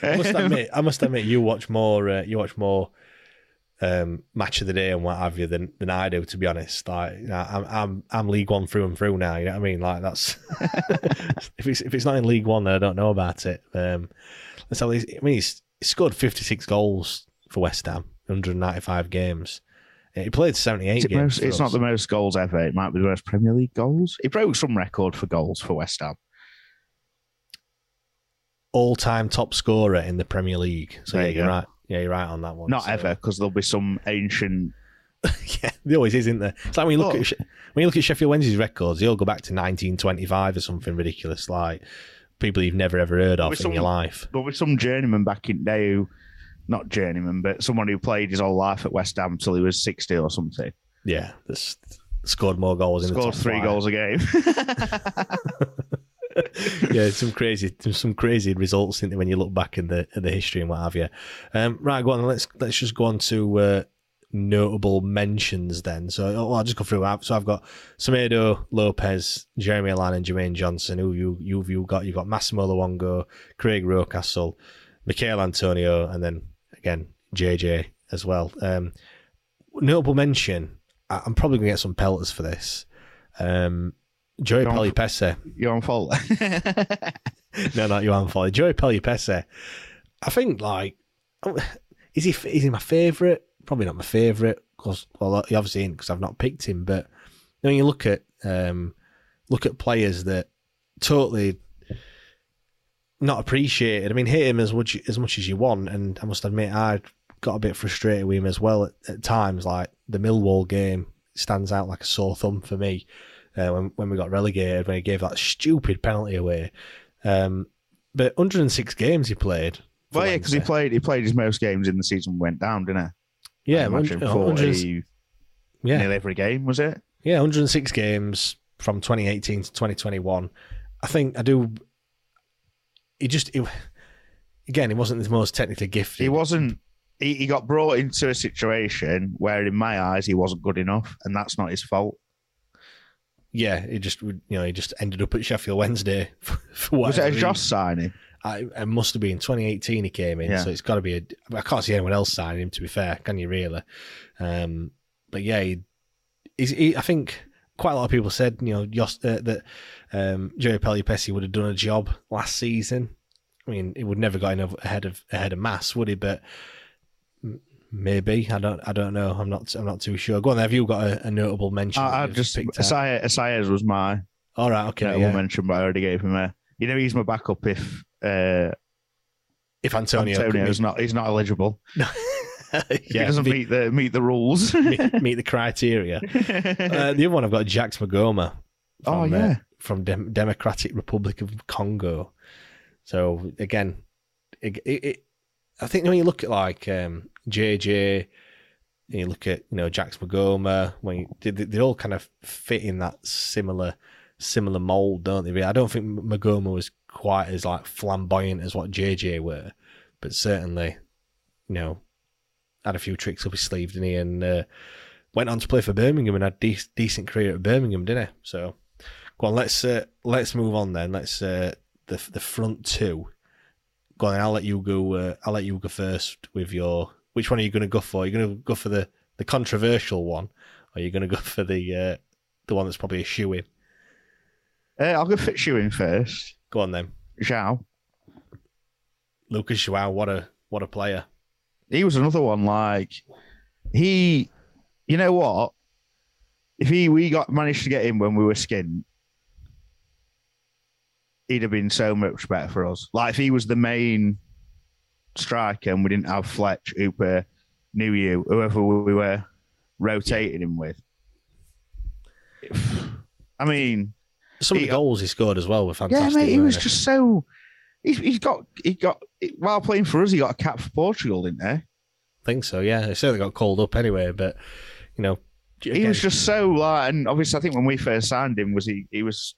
I must admit, I must admit, you watch more. Uh, you watch more um, match of the day and what have you than, than I do. To be honest, like you know, I'm I'm I'm League One through and through now. You know what I mean? Like that's if it's if it's not in League One, then I don't know about it. Um, so he's, I mean, he's, he scored 56 goals for West Ham, 195 games. He played 78 Is it games. most- it's not the most goals ever. It might be the most Premier League goals. He broke some record for goals for West Ham. all-time top scorer in the Premier League. So There yeah, you you're go. right. Yeah, you're right on that one. Not So- ever, because there'll be some ancient. yeah, there always is, isn't there? It's like when you look Oh. at when you look at Sheffield Wednesday's records, they all go back to 1925 or something ridiculous, like people you've never ever heard of in some- your life. But with some journeyman back in the day who not journeyman, but someone who played his whole life at West Ham till he was sixty or something. Yeah, this scored more goals. In Scored three five. goals a game. yeah, some crazy, some crazy results in when you look back in the in the history and what have you. Um, right, go on. Let's let's just go on to uh, notable mentions then. So oh, I'll just go through. So I've got Semedo, Lopez, Jeremy Helan, and Jermaine Johnson. Who you you've you got? You've got Massimo Luongo, Craig Rocastle, Michael Antonio, and then again JJ as well. Um, notable mention. I'm probably gonna get some pelters for this. Um, Joey Go You're on fault. no, not Yoann Folly. Joey Pelupessy. I think like is he is he my favourite? Probably not my favourite because well he obviously ain't because I've not picked him. But when you look at um, look at players that totally not appreciated. I mean, hate him as much as much as you want, and I must admit I got a bit frustrated with him as well at, at times. Like the Millwall game stands out like a sore thumb for me uh, when when we got relegated when he gave that stupid penalty away. Um, but 106 games he played. well, yeah, because he played he played his most games in the season went down, didn't he? Yeah, I imagine 100 forty yeah, nearly every game was it? yeah, 106 games from 2018 to 2021. I think I do. He just he, again, he wasn't the most technically gifted. He wasn't. He, he got brought into a situation where, in my eyes, he wasn't good enough, and that's not his fault. Yeah, he just you know he just ended up at Sheffield Wednesday for, for Was it a. Jos signing? I, it must have been 2018 he came in, Yeah. so it's got to be a. I can't see anyone else signing him. To be fair, can you really? Um, but yeah, he, he, I think quite a lot of people said you know Jos, uh, that um, Pelupessy would have done a job last season. I mean, he would never got enough ahead of ahead of Mass, would he? But maybe I don't. I don't know. I'm not. I'm not too sure. Go on. Have you got a, a notable mention? I, just? Asaya, Esajas was my All right. Okay. notable Yeah. mention, but I already gave him a. You know, he's my backup if uh, If Antonio, could is not. He's not eligible. meet- he doesn't meet, meet the meet the rules. meet, meet the criteria. Uh, the other one I've got Jacques Maghoma. oh from, uh, yeah, from Dem- Democratic Republic of Congo. So again, it, it, it, I think when you look at like um, JJ, and you look at you know Jacques Maghoma, when you, they, they all kind of fit in that similar similar mold, don't they? I don't think Maghoma was quite as like flamboyant as what JJ were, but certainly, you know, had a few tricks up his sleeve, didn't he? And uh, went on to play for Birmingham and had de- decent career at Birmingham, didn't he? So, go on, let's uh, let's move on then. Let's uh, the the front two. Go on, I'll let you go. Uh, I'll let you go first with your. Which one are you going to go for? Are you going to go for the, the controversial one, or are you going to go for the uh, the one that's probably a shoe in? uh, I'll go fit you in first. Go on then, Joao. Lucas Joao. What a what a player. He was another one. Like he, you know what? If he we got managed to get him when we were skinned, he'd have been so much better for us. Like if he was the main striker and we didn't have Fletch, Hooper, Nuhiu, whoever we were rotating him with. I mean, Some of He- the goals he scored as well were fantastic. yeah, mate, he was just so. He's, he's got he got while playing for us, he got a cap for Portugal, didn't he? I think so. Yeah, he certainly got called up anyway. But you know, he was just so like, and obviously, I think when we first signed him, was he? He was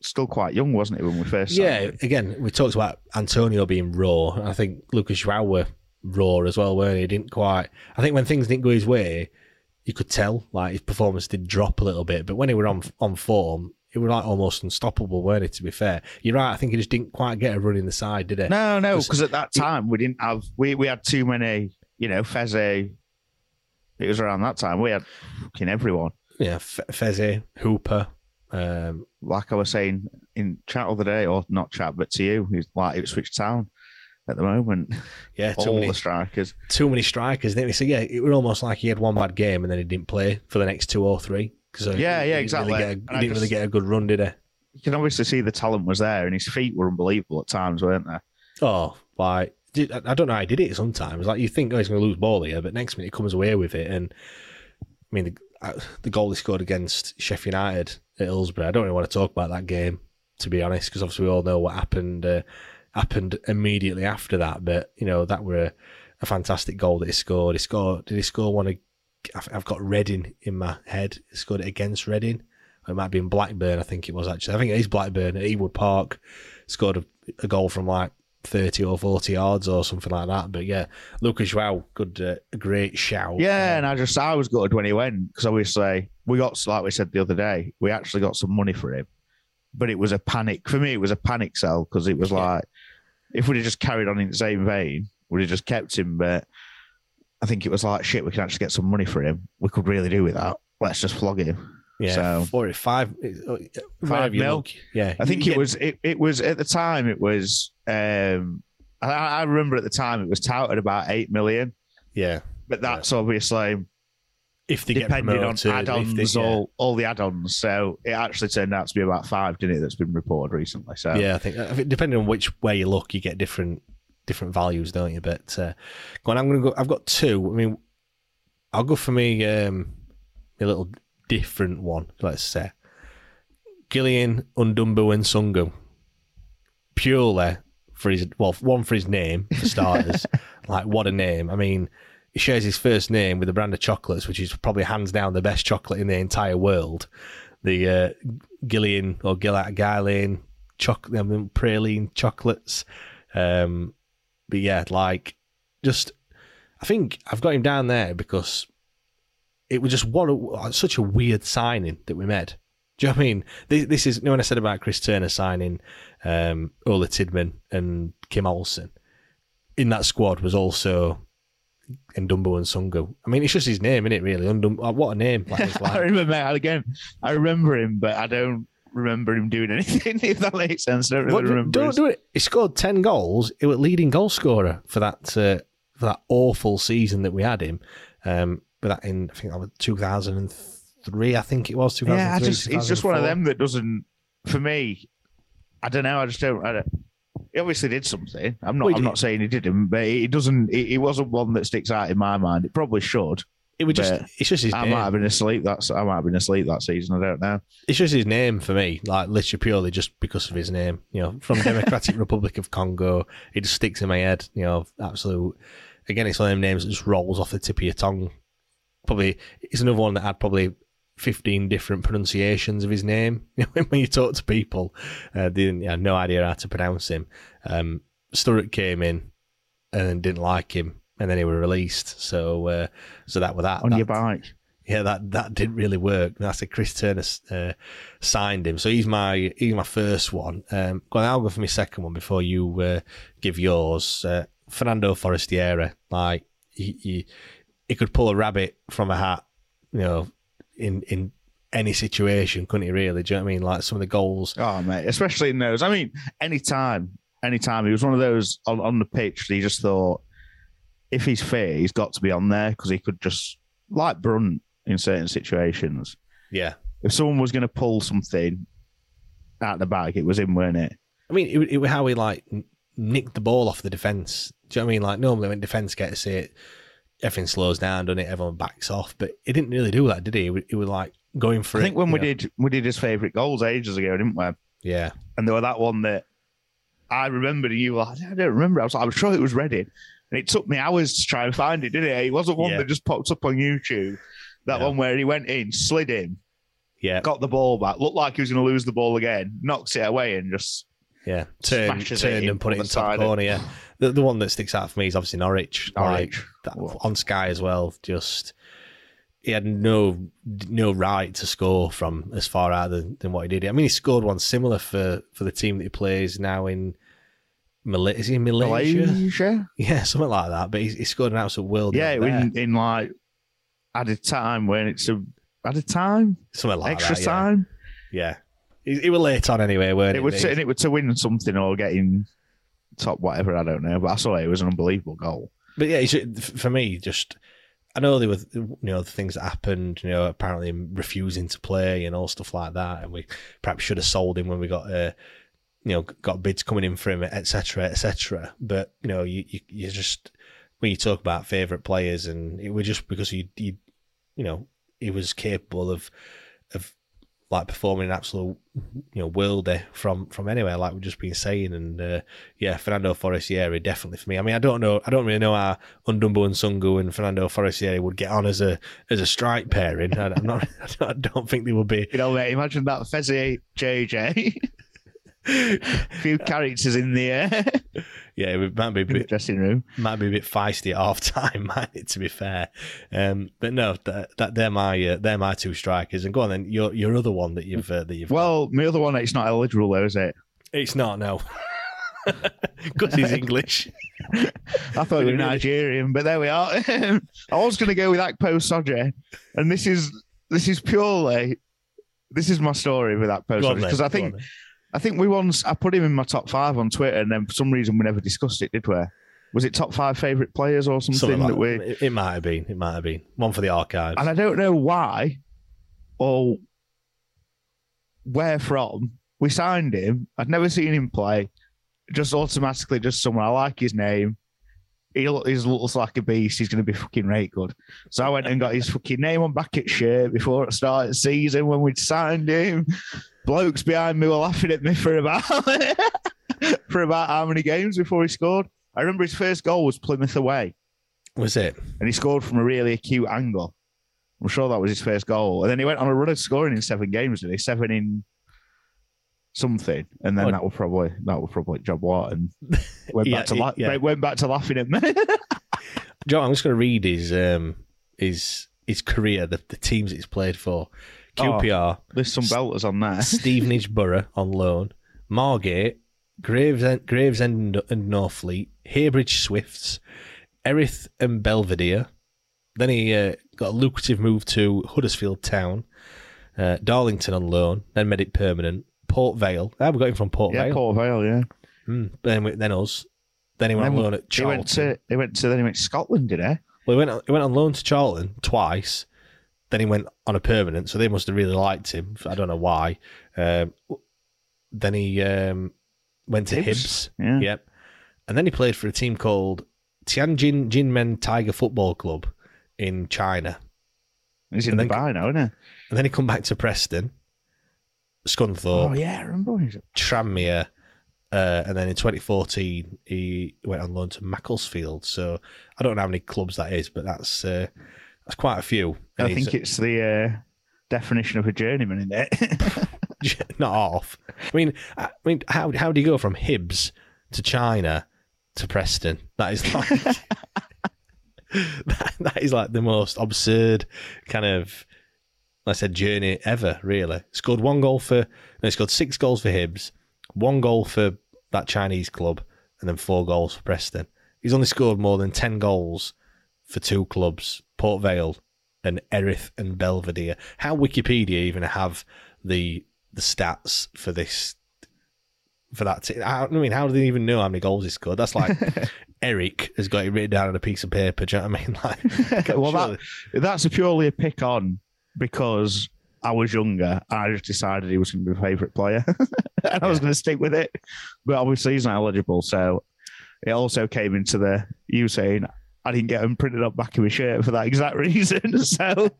still quite young, wasn't he, when we first? Signed Yeah, again, we talked about Antonio being raw. I think Lucas Joao were raw as well, weren't he? Didn't quite. I think when things didn't go his way, you could tell like his performance did drop a little bit. But when he were on on form, he was like almost unstoppable, weren't it? To be fair, you're right. I think he just didn't quite get a run in the side, did he? No, no, because at that time we didn't have we we had too many. You know, Feze. It was around that time we had fucking everyone. Yeah, Feze, Hooper. Um, Like I was saying in chat other day, or not chat, but to you, he's like Ipswich Town at the moment. yeah, too All many, the strikers. too many strikers, didn't we? So yeah, it was almost like he had one bad game and then he didn't play for the next two or three. Cause uh, Yeah, he yeah, exactly. Really get a, he didn't really just- get a good run, did he? You can obviously see the talent was there, and his feet were unbelievable at times, weren't they? Oh, like I I don't know how he did it sometimes. Like you think, oh, he's going to lose ball here, but next minute he comes away with it. And I mean, the, uh, the goal he scored against Sheffield United at Hillsborough. I don't really want to talk about that game, to be honest, because obviously we all know what happened uh, happened immediately after that. But you know that were a, a fantastic goal that he scored. He scored. Did he score one? I've, I've got Reading in my head. He scored it against Reading. It might be in Blackburn. I think it was actually. I think it is Blackburn at Ewood Park. Scored a, a goal from like 30 or 40 yards or something like that. But yeah, Lucas Joao, good, uh, a great shout. Yeah, and I just I was gutted when he went because obviously we got like we said the other day, we actually got some money for him, but it was a panic for me. It was a panic sell because it was like if we'd have just carried on in the same vein, we'd have just kept him. But I think it was like shit. We can actually get some money for him. We could really do with that. Let's just flog him. Yeah, So- forty-five, uh, Five mil. Look, yeah, I think it was it, it was at the time it was um I, I remember at the time it was touted about eight million, Yeah, but that's obviously if they get depending on promoted, if add-ons, they- yeah. all all the add-ons. So it actually turned out to be about five, didn't it? That's been reported recently. So Yeah, I think, I think depending on which way you look, you get different different values, don't you? But uh, go on, I'm going to go. I've got two. I mean, I'll go for me um, a little different one. Let's say Gillian Undumbu and Sungu, purely for his well, one for his name for starters. like what a name! I mean. He shares his first name with a brand of chocolates, which is probably hands down the best chocolate in the entire world. The uh, Guylian or Gillat Guylian chocolate, I mean, praline chocolates. Um, but yeah, like just, I think I've got him down there because it was just what a, such a weird signing that we made. Do you know what I mean? This, this is, you know, when I said about Chris Turner signing um, Ola Tidman and Kim Olsen, in that squad was also Ndumbu-Nsungu. I mean, it's just his name, isn't it, really? Undum- what a name. Like, it's I like- remember again. I remember him, but I don't remember him doing anything. If that makes sense, I don't really What- remember. don't his- do it. He scored ten goals. He was leading goal scorer for that uh, for that awful season that we had him. Um, but that in I think that was two thousand and three. I think it was 2003, Yeah, I just it's just one of them that doesn't. For me, I don't know. I just don't. I don't he obviously did something. I'm not. Well, I'm did. not saying he didn't, but he doesn't. He, he wasn't one that sticks out in my mind. It probably should. It was just. but It's just his I name. might have been asleep. That's. I might have been asleep that season. I don't know. It's just his name for me. Like literally purely just because of his name. You know, from Democratic Republic of Congo. It just sticks in my head. You know, absolute. Again, it's one of them names that just rolls off the tip of your tongue. Probably it's another one that had probably 15 different pronunciations of his name. when you talk to people, uh, they didn't, had no idea how to pronounce him. Um, Sturrock came in and didn't like him, and then he was released. So, uh, so that was that. On that, your bike. yeah, that that didn't really work. And I said Chris Turner uh, signed him, so he's my he's my first one. Um, go on, I'll go for my second one before you uh, give yours. Uh, Fernando Forestieri, like he, he he could pull a rabbit from a hat, you know, in in any situation, couldn't he? Really? Do you know what I mean? Like some of the goals. Oh mate, especially in those. I mean, anytime, anytime he was one of those on, on the pitch. That he just thought, if he's fit, he's got to be on there because he could just like Brunt in certain situations. Yeah, If someone was going to pull something out the bag, it was him, weren't it? I mean, it, it was how he like nicked the ball off the defense. Do you know what I mean? Like normally when defense gets it, everything slows down, doesn't it? Everyone backs off, but he didn't really do that, did he? He was, like going for I it. think when we know? did we did his favourite goals ages ago, didn't we? yeah, And there were that one that I remembered, and you were like, I don't remember. I was like, I'm sure it was Reading. And it took me hours to try and find it, didn't it? It wasn't one Yeah. that just popped up on YouTube. That No. one where he went in, slid in, yeah, got the ball back, looked like he was going to lose the ball again, knocks it away, and just yeah. Turn, smashes it turned in and put it in the top corner. Yeah, the the one that sticks out for me is obviously Norwich. Norwich. Like, that, on Sky as well. Just he had no no right to score from as far out than, than what he did. I mean, he scored one similar for for the team that he plays now in. Malaysia, is he in Malaysia? Malaysia. Yeah, something like that. But he, he scored an absolute world. Yeah, in, in like at a time when it's a at a time, something like extra that. yeah. time. Yeah, he, he was late on anyway. Weren't It it? was and it was to win something or getting top whatever. I don't know, but I saw it. It was an unbelievable goal. But yeah, for me, just I know there were you know the things that happened. You know, apparently refusing to play and all stuff like that, and we perhaps should have sold him when we got uh, you know got bids coming in for him, etc., etc. But you know, you, you you just when you talk about favourite players, and it was just because he, he you know he was capable of of like performing an absolute you know worldie from from anywhere, like we've just been saying. And uh, yeah, Fernando Forestieri definitely for me. I mean, I don't know, I don't really know how Ndumbu-Nsungu and Fernando Forestieri would get on as a as a strike pairing. I, I'm not, I don't think they would be. You know, mate, imagine that Fezzi JJ. a few characters in the air. Yeah, it might be a bit, dressing room. Might be a bit feisty at half time, might it? To be fair, um, but no, that, that they're my uh, they're my two strikers. And go on then, your your other one that you've uh, that you've. Well, my other one, it's not eligible though, is it? It's not no, because he's English. I thought he was Nigerian, but there we are. I was going to go with Akpo Sodje, and this is this is purely this is my story with Akpo Sodje because I think I think we once I put him in my top five on Twitter, and then for some reason we never discussed it, did we? Was it top five favourite players or something, something like that we? It, it might have been. It might have been one for the archives. And I don't know why or where from we signed him. I'd never seen him play. Just automatically, just someone I like his name. He, he looks like a beast. He's going to be fucking right good. So I went and got his fucking name on back at shirt before it started season when we'd signed him blokes behind me were laughing at me for about for about how many games before he scored. I remember his first goal was Plymouth away. Was it? And he scored from a really acute angle. I'm sure that was his first goal. And then he went on a run of scoring in seven games, did he? Seven in something. And then that was probably that was probably Job Watt and went yeah, back to la- yeah. went back to laughing at me. Joe, I'm just gonna read his um his his career, the, the teams he's played for. QPR. Oh, there's some belters on there. Stevenage Borough on loan. Margate, Gravesend, Gravesend and Northfleet, Heybridge Swifts, Erith and Belvedere. Then he uh, got a lucrative move to Huddersfield Town, uh, Darlington on loan, then made it permanent. Port Vale. Ah, we got him from Port Vale. yeah, Vale. Port Vale, yeah. Mm, then, then us. Then he went then on loan at Charlton. He went to, he went to then he went to Scotland, did he? Well, he went, he went on loan to Charlton twice. Then he went on a permanent, so they must have really liked him. I don't know why. Um, then he um, went to Hibs. Yeah. Yep. And then he played for a team called Tianjin Jinmen Tiger Football Club in China. He's in and Dubai then, now, isn't he? And then he come back to Preston, Scunthorpe. Oh, yeah, I remember. Tranmere. Uh, and then in 2014, he went on loan to Macclesfield. So I don't know how many clubs that is, but that's uh, that's quite a few. I think it's the uh, definition of a journeyman in it? Not off. I mean, I mean, how how do you go from Hibs to China to Preston? That is like that, that is like the most absurd kind of, like I said, journey ever. Really, scored one goal for. No, he scored six goals for Hibs, one goal for that Chinese club, and then four goals for Preston. He's only scored more than ten goals for two clubs, Port Vale and Erith and Belvedere. How Wikipedia even have the the stats for this for that? T- I mean, how do they even know how many goals he scored? That's like Eric has got it written down on a piece of paper. Do you know what I mean? Like, well, that, that's a purely a pick on because I was younger and I just decided he was going to be my favourite player, and yeah. I was going to stick with it. But obviously, he's not eligible, so it also came into the you saying I didn't get them printed up back of my shirt for that exact reason. So,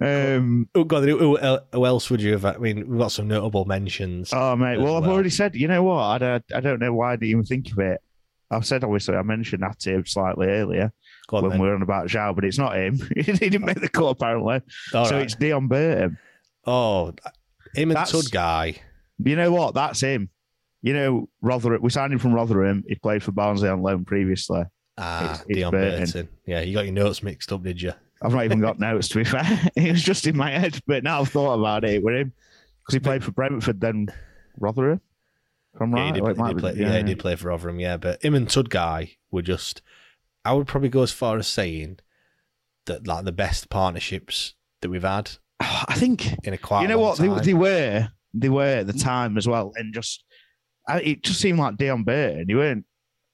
um, oh god, who, who, else would you have? I mean, we've got some notable mentions. Oh mate, well, I've already said. You know what? I, I don't know why I didn't even think of it. I've said obviously I mentioned him slightly earlier on, when then. we were on about Joao, but it's not him. he didn't make the cut apparently. All so right. it's Deon Burton. Oh, him and Tudgay. You know what? That's him. You know, Rotherham. We signed him from Rotherham. He played for Barnsley on loan previously. Ah, it's, it's Deon Burton. Burton. Yeah, you got your notes mixed up, did you? I've not even got notes to be fair. it was just in my head, but now I've thought about it with him because he played for Brentford, then Rotherham. From right, yeah, he did, oh, he did play, yeah. yeah, he did play for Rotherham. Yeah, but him and Tudgay were just. I would probably go as far as saying that like the best partnerships that we've had. I think in a quite. You know what they, they, were? They were at the time as well, and just it just seemed like Deon Burton. He weren't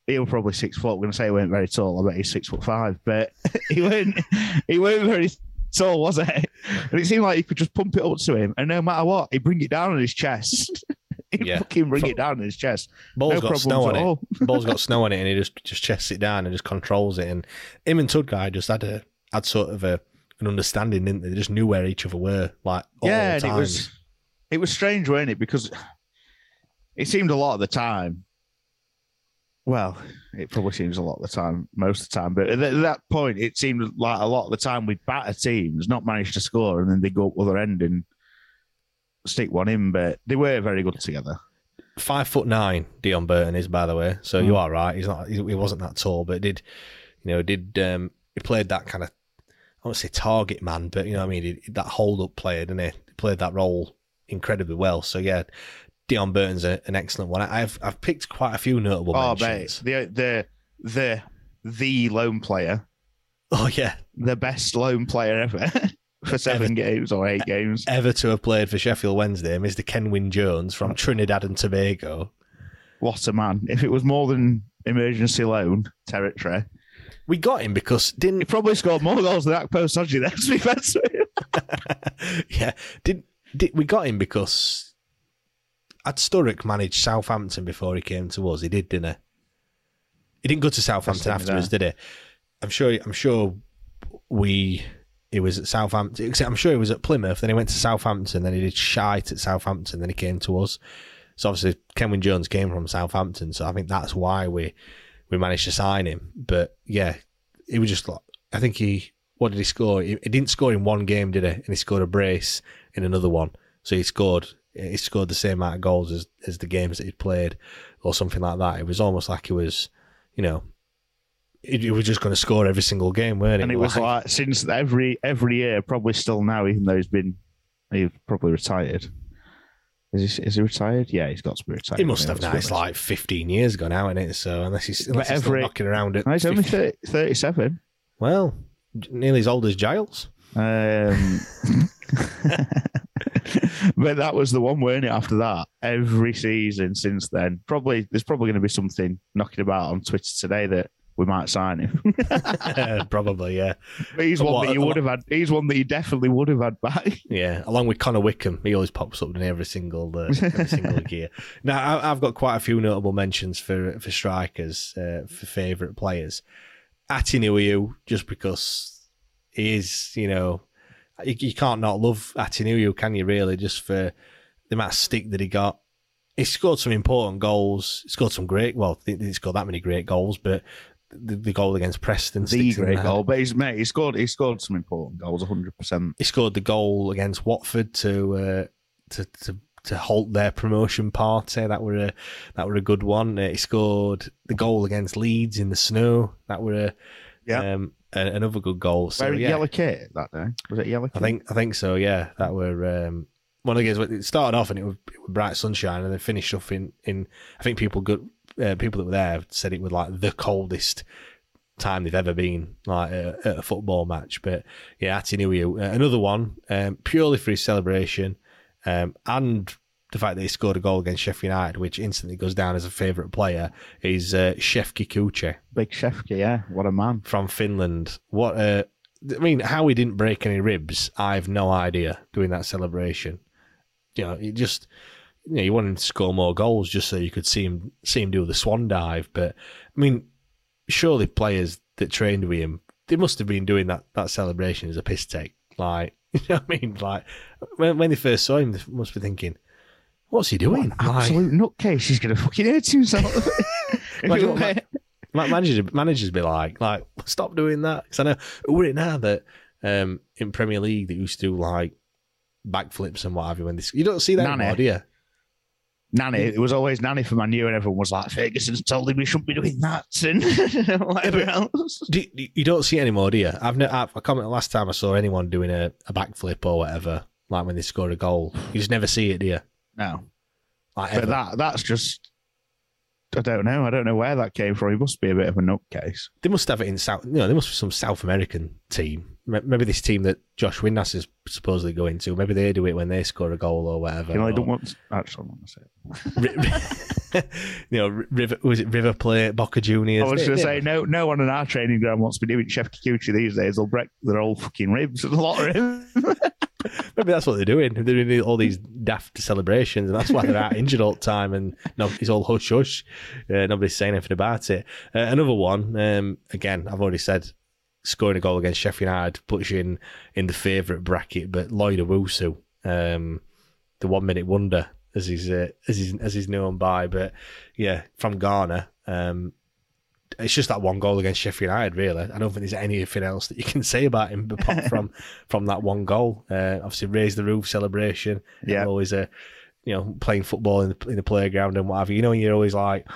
he was probably six foot. I'm going to say he weren't very tall. I bet he's six foot five, but he weren't. he weren't very tall, was it? And it seemed like you could just pump it up to him, and no matter what, he'd bring it down on his chest. he'd yeah. fucking bring it down on his chest. Ball's no got snow on it. Ball's got snow on it, and he just just chests it down and just controls it. And him and Tudgay just had a had sort of a an understanding, didn't they? They just knew where each other were, like all yeah, the it was it was strange, wasn't it? Because it seemed a lot of the time. Well, it probably seems a lot of the time, most of the time. But at that point, it seemed like a lot of the time we'd batter teams, not manage to score, and then they go up other end and stick one in. But they were very good together. Five foot nine, Deon Burton is, by the way. So Mm. you are right. He's not. He wasn't that tall, but did you know? Did um, he played that kind of? I won't say target man, but you know, what I mean, he, that hold up player, didn't he? He played that role incredibly well. So yeah, Deon Burton's a, an excellent one. I've I've picked quite a few notable Oh, mentions. mate, the the the the lone player, Oh yeah, the best lone player ever for seven games or eight games. ever to have played for Sheffield Wednesday, Mr. Kenwyn Jones from Trinidad and Tobago. What a man! If it was more than emergency loan territory, We got him because he didn't he probably scored more goals than Akpo Sodje. There, to be fair to him. yeah did, did we got him because had Sturrock managed Southampton before he came to us? He did, didn't he? He didn't go to Southampton afterwards, did he? I'm sure. I'm sure we. He was at Southampton. except I'm sure he was at Plymouth. Then he went to Southampton. Then he did shite at Southampton. Then he came to us. So obviously, Kenwyn Jones came from Southampton. So I think that's why we we managed to sign him. But yeah, he was just like I think he. What did he score? He, he didn't score in one game, did he? And he scored a brace in another one. So he scored. He scored the same amount of goals as as the games that he'd played, or something like that. It was almost like he was, you know, he, was just going to score every single game, weren't he? and it was like since every every year, probably still now, even though he's been he's probably retired. Is he, is he retired? Yeah, he's got to be retired. He must have now. It's like 15 years ago now, isn't it? So unless he's, unless he's still every- knocking around at No, he's only 30, 37. well, nearly as old as Giles. Um, but that was the one, weren't it? After that, every season since then, probably there's probably going to be something knocking about on Twitter today that we might sign him. Probably, yeah. but he's one lot- that you would have had. He's one that you definitely would have had back. Yeah, along with Connor Wickham, he always pops up in every single uh, every single year. Now, I, I've got quite a few notable mentions for for strikers, uh, for favourite players. Atdhe Nuhiu, just because he is, you know, you, you can't not love Atdhe Nuhiu, can you? Really, just for the amount of stick that he got. He scored some important goals. He scored some great. Well, he didn't score that many great goals, but the, the goal against Preston, The great goal, but he's mate. He scored. He scored some important goals. 100. percent he scored the goal against Watford to uh, to to to halt their promotion party. That were a that were a good one. Uh, he scored the goal against Leeds in the snow. That were a Yeah. um, another good goal. So Very yeah, yellow kit that day. Was it yellow? I Kit? think I think so. Yeah, that were um, one of the games. It started off and it was, it was bright sunshine, and then finished off in in. I think people good uh, people that were there said it was like the coldest time they've ever been like uh, at a football match. But yeah, Atdhe Nuhiu, uh, another one um, purely for his celebration um, and the fact that he scored a goal against Sheffield United, which instantly goes down as a favourite player, is uh, Shefki Kuqi Big Shefki, yeah. What a man. from Finland. What uh, I mean, how he didn't break any ribs, I have no idea. Doing that celebration, you know, it just you know, you wanted to score more goals just so you could see him see him do the swan dive. But I mean, surely players that trained with him, they must have been doing that that celebration as a piss take. Like, you know what I mean? Like when when they first saw him, they must be thinking, "What's he doing?" Like- Absolute nutcase. He's going to fucking hurt himself. If Imagine you- what Ma- managers managers be like, like stop doing that because I know who were it now that um, in Premier League that used to do like backflips and what have you. When this, you don't see that Nani. anymore, do you? Nani, it was always Nani for Man U, and everyone was like, Ferguson's told him we shouldn't be doing that, and whatever else. Do, do- you don't see it anymore, do you? I've no, I've, I comment last time I saw anyone doing a, a backflip or whatever, like when they scored a goal. You just never see it, do you? No, Like but ever. that that's just. I don't know. I don't know where that came from. He must be a bit of a nutcase. They must have it in South. You know, there must be some South American team. Maybe this team that Josh Windass is supposedly going to. Maybe they do it when they score a goal or whatever. You know, I don't want. Actually, I want to say. It. You know, River was it River Plate, Boca Juniors? I was going to say no. No one on our training ground wants to be doing Shefki Kuqi these days. They'll break their old fucking ribs. There's a lot of him. Maybe that's what they're doing. They're doing all these daft celebrations, and that's why they're out injured all the time. And no, it's all hush hush. Uh, nobody's saying anything about it. Uh, another one. Um, again, I've already said scoring a goal against Sheffield United puts you in in the favourite bracket, but Lloyd Owusu. Um, the one minute wonder as he's uh, as he's as he's known by. But yeah, from Ghana, um, it's just that one goal against Sheffield United. Really, I don't think there's anything else that you can say about him apart from from that one goal. Uh, obviously, raise the roof celebration. Yeah. always a you know playing football in the, in the playground and whatever. You know, you're always like.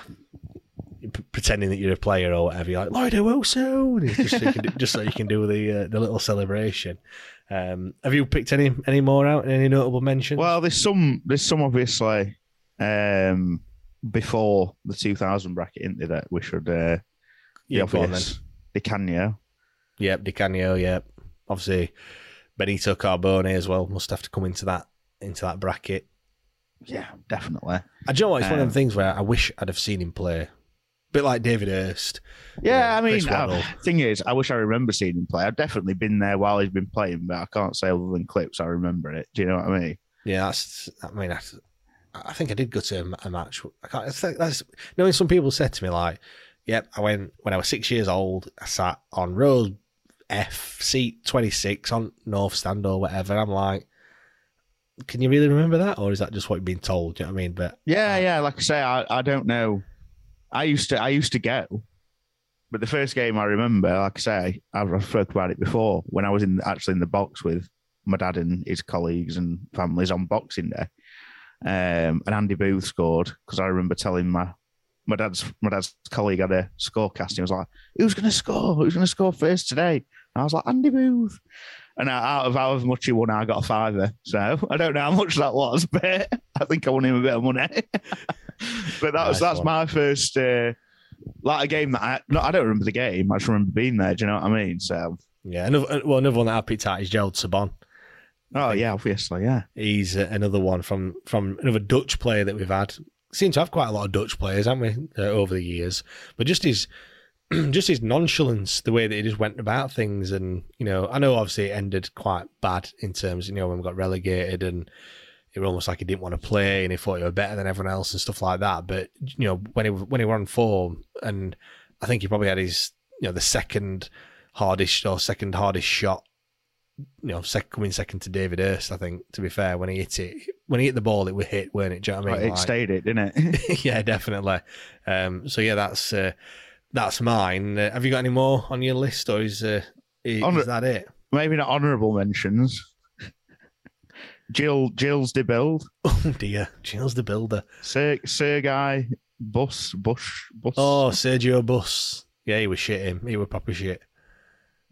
Pretending that you're a player or whatever, you're like Lloyd Wilson, just so you can do, just so you can do the uh, the little celebration. Um, have you picked any any more out? Any notable mentions? Well, there's some there's some obviously um, before the 2000 bracket, isn't there, that we should uh, yeah, the go on then. obvious. Di Canio. Yep, Di Canio. Yep, obviously Benito Carbone as well must have to come into that into that bracket. Yeah, definitely. I do you know what? It's one of the things where I wish I'd have seen him play, bit like David Hirst. Yeah, I mean, thing is, I wish I remember seeing him play. I've definitely been there while he's been playing, but I can't say other than clips. I remember it. Do you know what I mean? Yeah, that's. I mean, I, I think I did go to a, match. I can't. That's knowing some people said to me like, "Yep, I went when I was six years old. I sat on row F, seat twenty six on North Stand or whatever." I'm like, can you really remember that, or is that just what you've been told? Do you know what I mean? But Yeah, uh, yeah. Like I say, I, I don't know. I used to I used to go, but the first game I remember, like I say, I've, I've spoke about it before when I was in actually in the box with my dad and his colleagues and families on Boxing Day, um, and Andy Booth scored because I remember telling my my dad's my dad's colleague had a scorecast. He was like, "Who's going to score? Who's going to score first today?" And I was like, "Andy Booth." And out of however much he won, I got a fiver. So I don't know how much that was, but I think I won him a bit of money. but that was that's one. my first uh, like a game that I no, I don't remember the game. I just remember being there. Do you know what I mean? So yeah, another well, another one that I picked out is Gerald Sibon. Oh yeah, obviously yeah. He's uh, another one from from another Dutch player that we've had. Seem to have quite a lot of Dutch players, haven't we, uh, over the years? But just his just his nonchalance, the way that he just went about things, and you know, I know obviously it ended quite bad in terms, you know, when we got relegated, and it was almost like he didn't want to play, and he thought he was better than everyone else and stuff like that. But you know, when he when he were on form, and I think he probably had his you know the second hardest or second hardest shot you know, sec- coming second to David Hirst, I think, to be fair, when he hit it, when he hit the ball, it was hit, weren't it? Do you know what I mean? it stayed it, didn't it? yeah, definitely. Um, so yeah, that's uh, that's mine. Uh, have you got any more on your list, or is uh, is, Honor- is that it? Maybe not honourable mentions. Jill Jill's the build. Oh dear, Jill's the Builder. Sir Sergei Bus Bush Bus. Oh, Sergio Bus. Yeah, he was shit. Him, he was proper shit.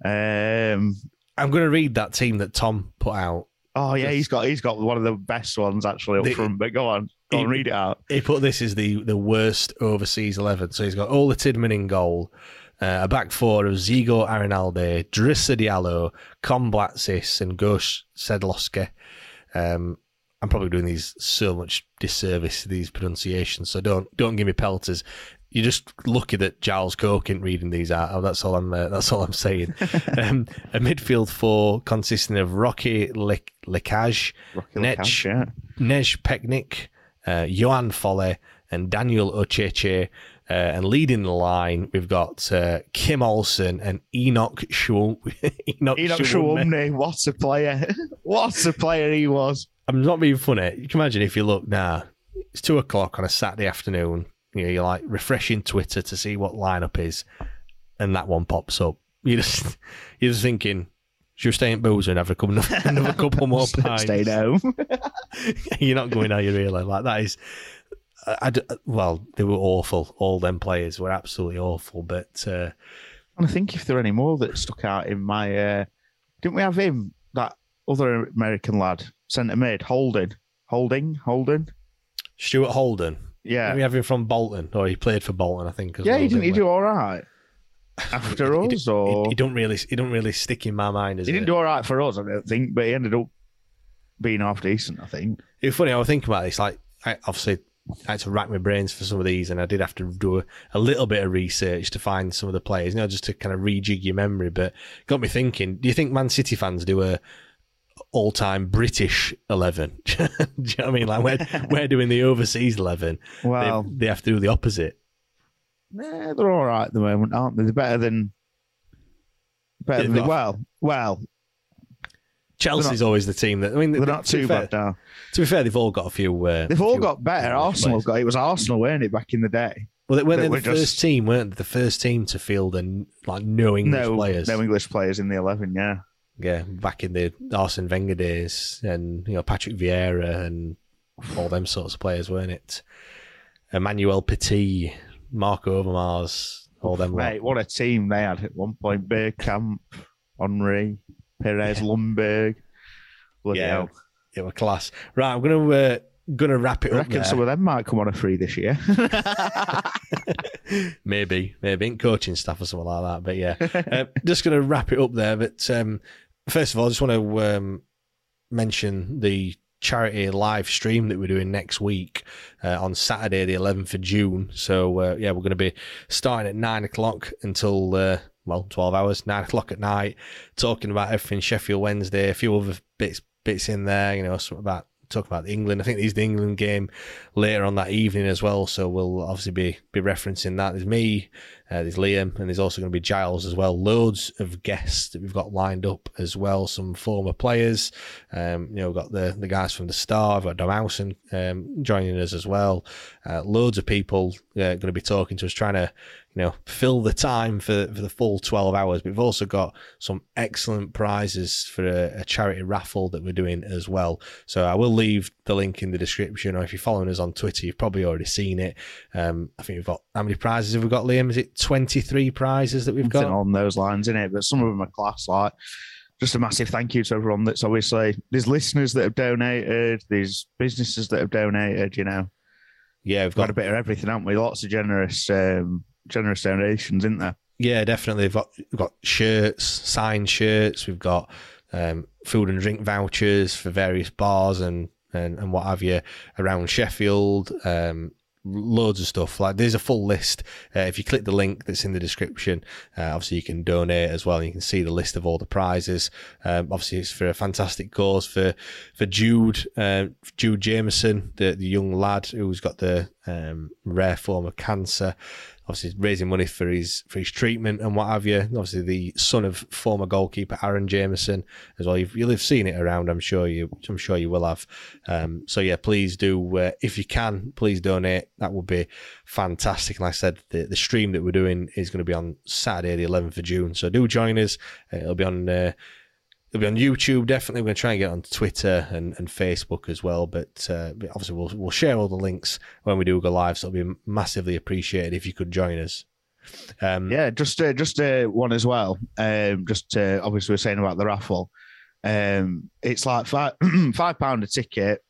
Um I'm going to read that team that Tom put out. Oh yeah, he's got he's got one of the best ones actually up The- front. But go on, go he- on, read it out. He put this as the the worst overseas eleven. So he's got Ola Tidman in goal, uh, a back four of Zigo Arinalde, Drissa Diallo, Con Blatsis, and Goce Sedloski. Um, I'm probably doing these so much disservice to these pronunciations, so don't don't give me pelters. You're just lucky that Giles Coke isn't reading these out. Oh, that's all I'm. Uh, that's all I'm saying. um, a midfield four consisting of Rocky Rocky Nech, yeah. Nejc Pečnik, uh, Yoann Folly, and Daniel Ocheche. Uh, and leading the line, we've got uh, Kim Olsen and Enoch Schwum. Enoch, Enoch Showunmi. Showunmi, what a player! what a player he was. I'm not being funny. You can imagine if you look now, it's two o'clock on a Saturday afternoon. You know, you're like refreshing Twitter to see what lineup is, and that one pops up. You just you're just thinking, should we stay in Boozer and have a couple, another couple more pints? Stayed home. you're not going, are you really? Like that is, I, I well, they were awful. All them players were absolutely awful. But uh, And I think if there are any more that stuck out in my, uh, didn't we have him that other American lad centre mid Holding, Holding, Holding? Stuart Holden, Yeah, we have him from Bolton, or he played for Bolton, I think. Yeah. well, He didn't he do all right after He, us, he, or he don't really, he don't really stick in my mind. As he didn't do all right for us, I don't think, but he ended up being half decent. I think. It's funny. I was thinking about this. Like, I obviously I had to rack my brains for some of these, and I did have to do a, a little bit of research to find some of the players. You know, just to kind of rejig your memory. But got me thinking. Do you think Man City fans do a all-time British eleven? do you know what I mean? Like, we're we're doing the overseas eleven. Well, they, they have to do the opposite. Yeah, they're all right at the moment, aren't they? They're better than better than well, well. Chelsea's always the team that I mean They're not to be too fair- bad now. To be fair, they've all got a few. Uh, They've all few got better. Arsenal players. got it was Arsenal, weren't it, back in the day? Well, they weren't they the just- first team, weren't they? The first team to field and like no English no, players. no English players in the eleven. Yeah, yeah, back in the Arsene Wenger days, and you know Patrick Vieira and all them sorts of players, weren't it? Emmanuel Petit, Marco Overmars, all them. lot. mate, what a team they had at one point. Bergkamp, Henry, Pires, Ljungberg. Bloody Yeah, hell. it was class. Right, I'm gonna uh, gonna wrap it I up. reckon some of them might come on a free this year. maybe, maybe in coaching staff or something like that. But yeah, uh, just going to wrap it up there. But um, first of all, I just want to um, mention the charity live stream that we're doing next week uh, on Saturday, the 11th of June. So uh, yeah, we're going to be starting at nine o'clock until. Uh, well, twelve hours, nine o'clock at night, talking about everything Sheffield Wednesday, a few other bits bits in there, you know, about talk about England. I think there's the England game later on that evening as well, so we'll obviously be be referencing that. There's me, uh, there's Liam, and there's also going to be Giles as well. Loads of guests that we've got lined up as well. Some former players, um, you know, we've got the the guys from the Star. We've got Dom um, joining us as well. Uh, loads of people uh, going to be talking to us, trying to you know, fill the time for, for the full 12 hours. But we've also got some excellent prizes for a, a charity raffle that we're doing as well. So I will leave the link in the description, or if you're following us on Twitter, you've probably already seen it. Um, I think we've got, how many prizes have we got, Liam? Is it 23 prizes that we've got? on those lines, in it. But some of them are class. Like, just a massive thank you to everyone that's obviously there's listeners that have donated, there's businesses that have donated. You know, Yeah, we've got got a bit of everything, haven't we? Lots of generous, um, generous donations, isn't there? Yeah, definitely. We've got we've got shirts, signed shirts. We've got um, food and drink vouchers for various bars and, and, and what have you around Sheffield. Um, loads of stuff. Like there's a full list. Uh, if you click the link that's in the description, uh, obviously you can donate as well. And you can see the list of all the prizes. Um, obviously it's for a fantastic cause for for Jude uh, Jude Jameson, the the young lad who's got the um, rare form of cancer obviously raising money for his for his treatment and what have you. Obviously, the son of former goalkeeper Arron Jameson as well. You've, you'll have seen it around. I'm sure you. I'm sure you will have. Um, so yeah, please do uh, if you can, please donate. That would be fantastic. And like I said, the the stream that we're doing is going to be on Saturday, the 11th of June. So do join us. Uh, it'll be on. Uh, It'll be on YouTube, definitely. We're going to try and get on Twitter and, and Facebook as well. But, uh, obviously, we'll, we'll share all the links when we do go live. So it'll be massively appreciated if you could join us. Um, Yeah, just uh, just uh, one as well. Um, just uh, obviously we're saying about the raffle. Um, it's like five five pound a ticket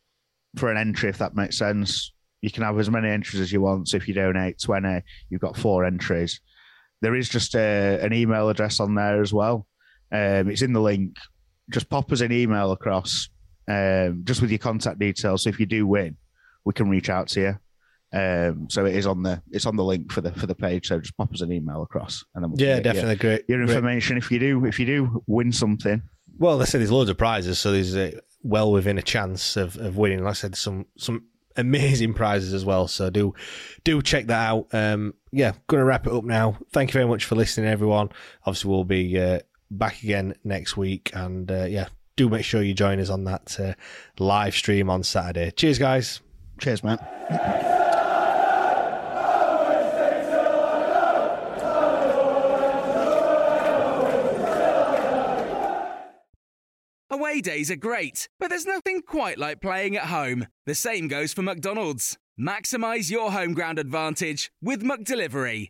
for an entry, if that makes sense. You can have as many entries as you want. So if you donate twenty, you've got four entries. There is just uh, an email address on there as well. Um, it's in the link. Just pop us an email across, um, just with your contact details. So if you do win, we can reach out to you. Um, so it is on the it's on the link for the for the page. So just pop us an email across, and then we'll Yeah, get your- definitely great. Your great. information if you do if you do win something. Well, they said there's loads of prizes, so there's uh, well within a chance of, of winning. Like I said, some some amazing prizes as well. So do do check that out. Um, yeah, gonna wrap it up now. Thank you very much for listening, everyone. Obviously, we'll be uh, back again next week, and uh, yeah, do make sure you join us on that uh, live stream on Saturday. Cheers, guys. Cheers, man. Away days are great, but there's nothing quite like playing at home. The same goes for McDonald's. Maximize your home ground advantage with McDelivery.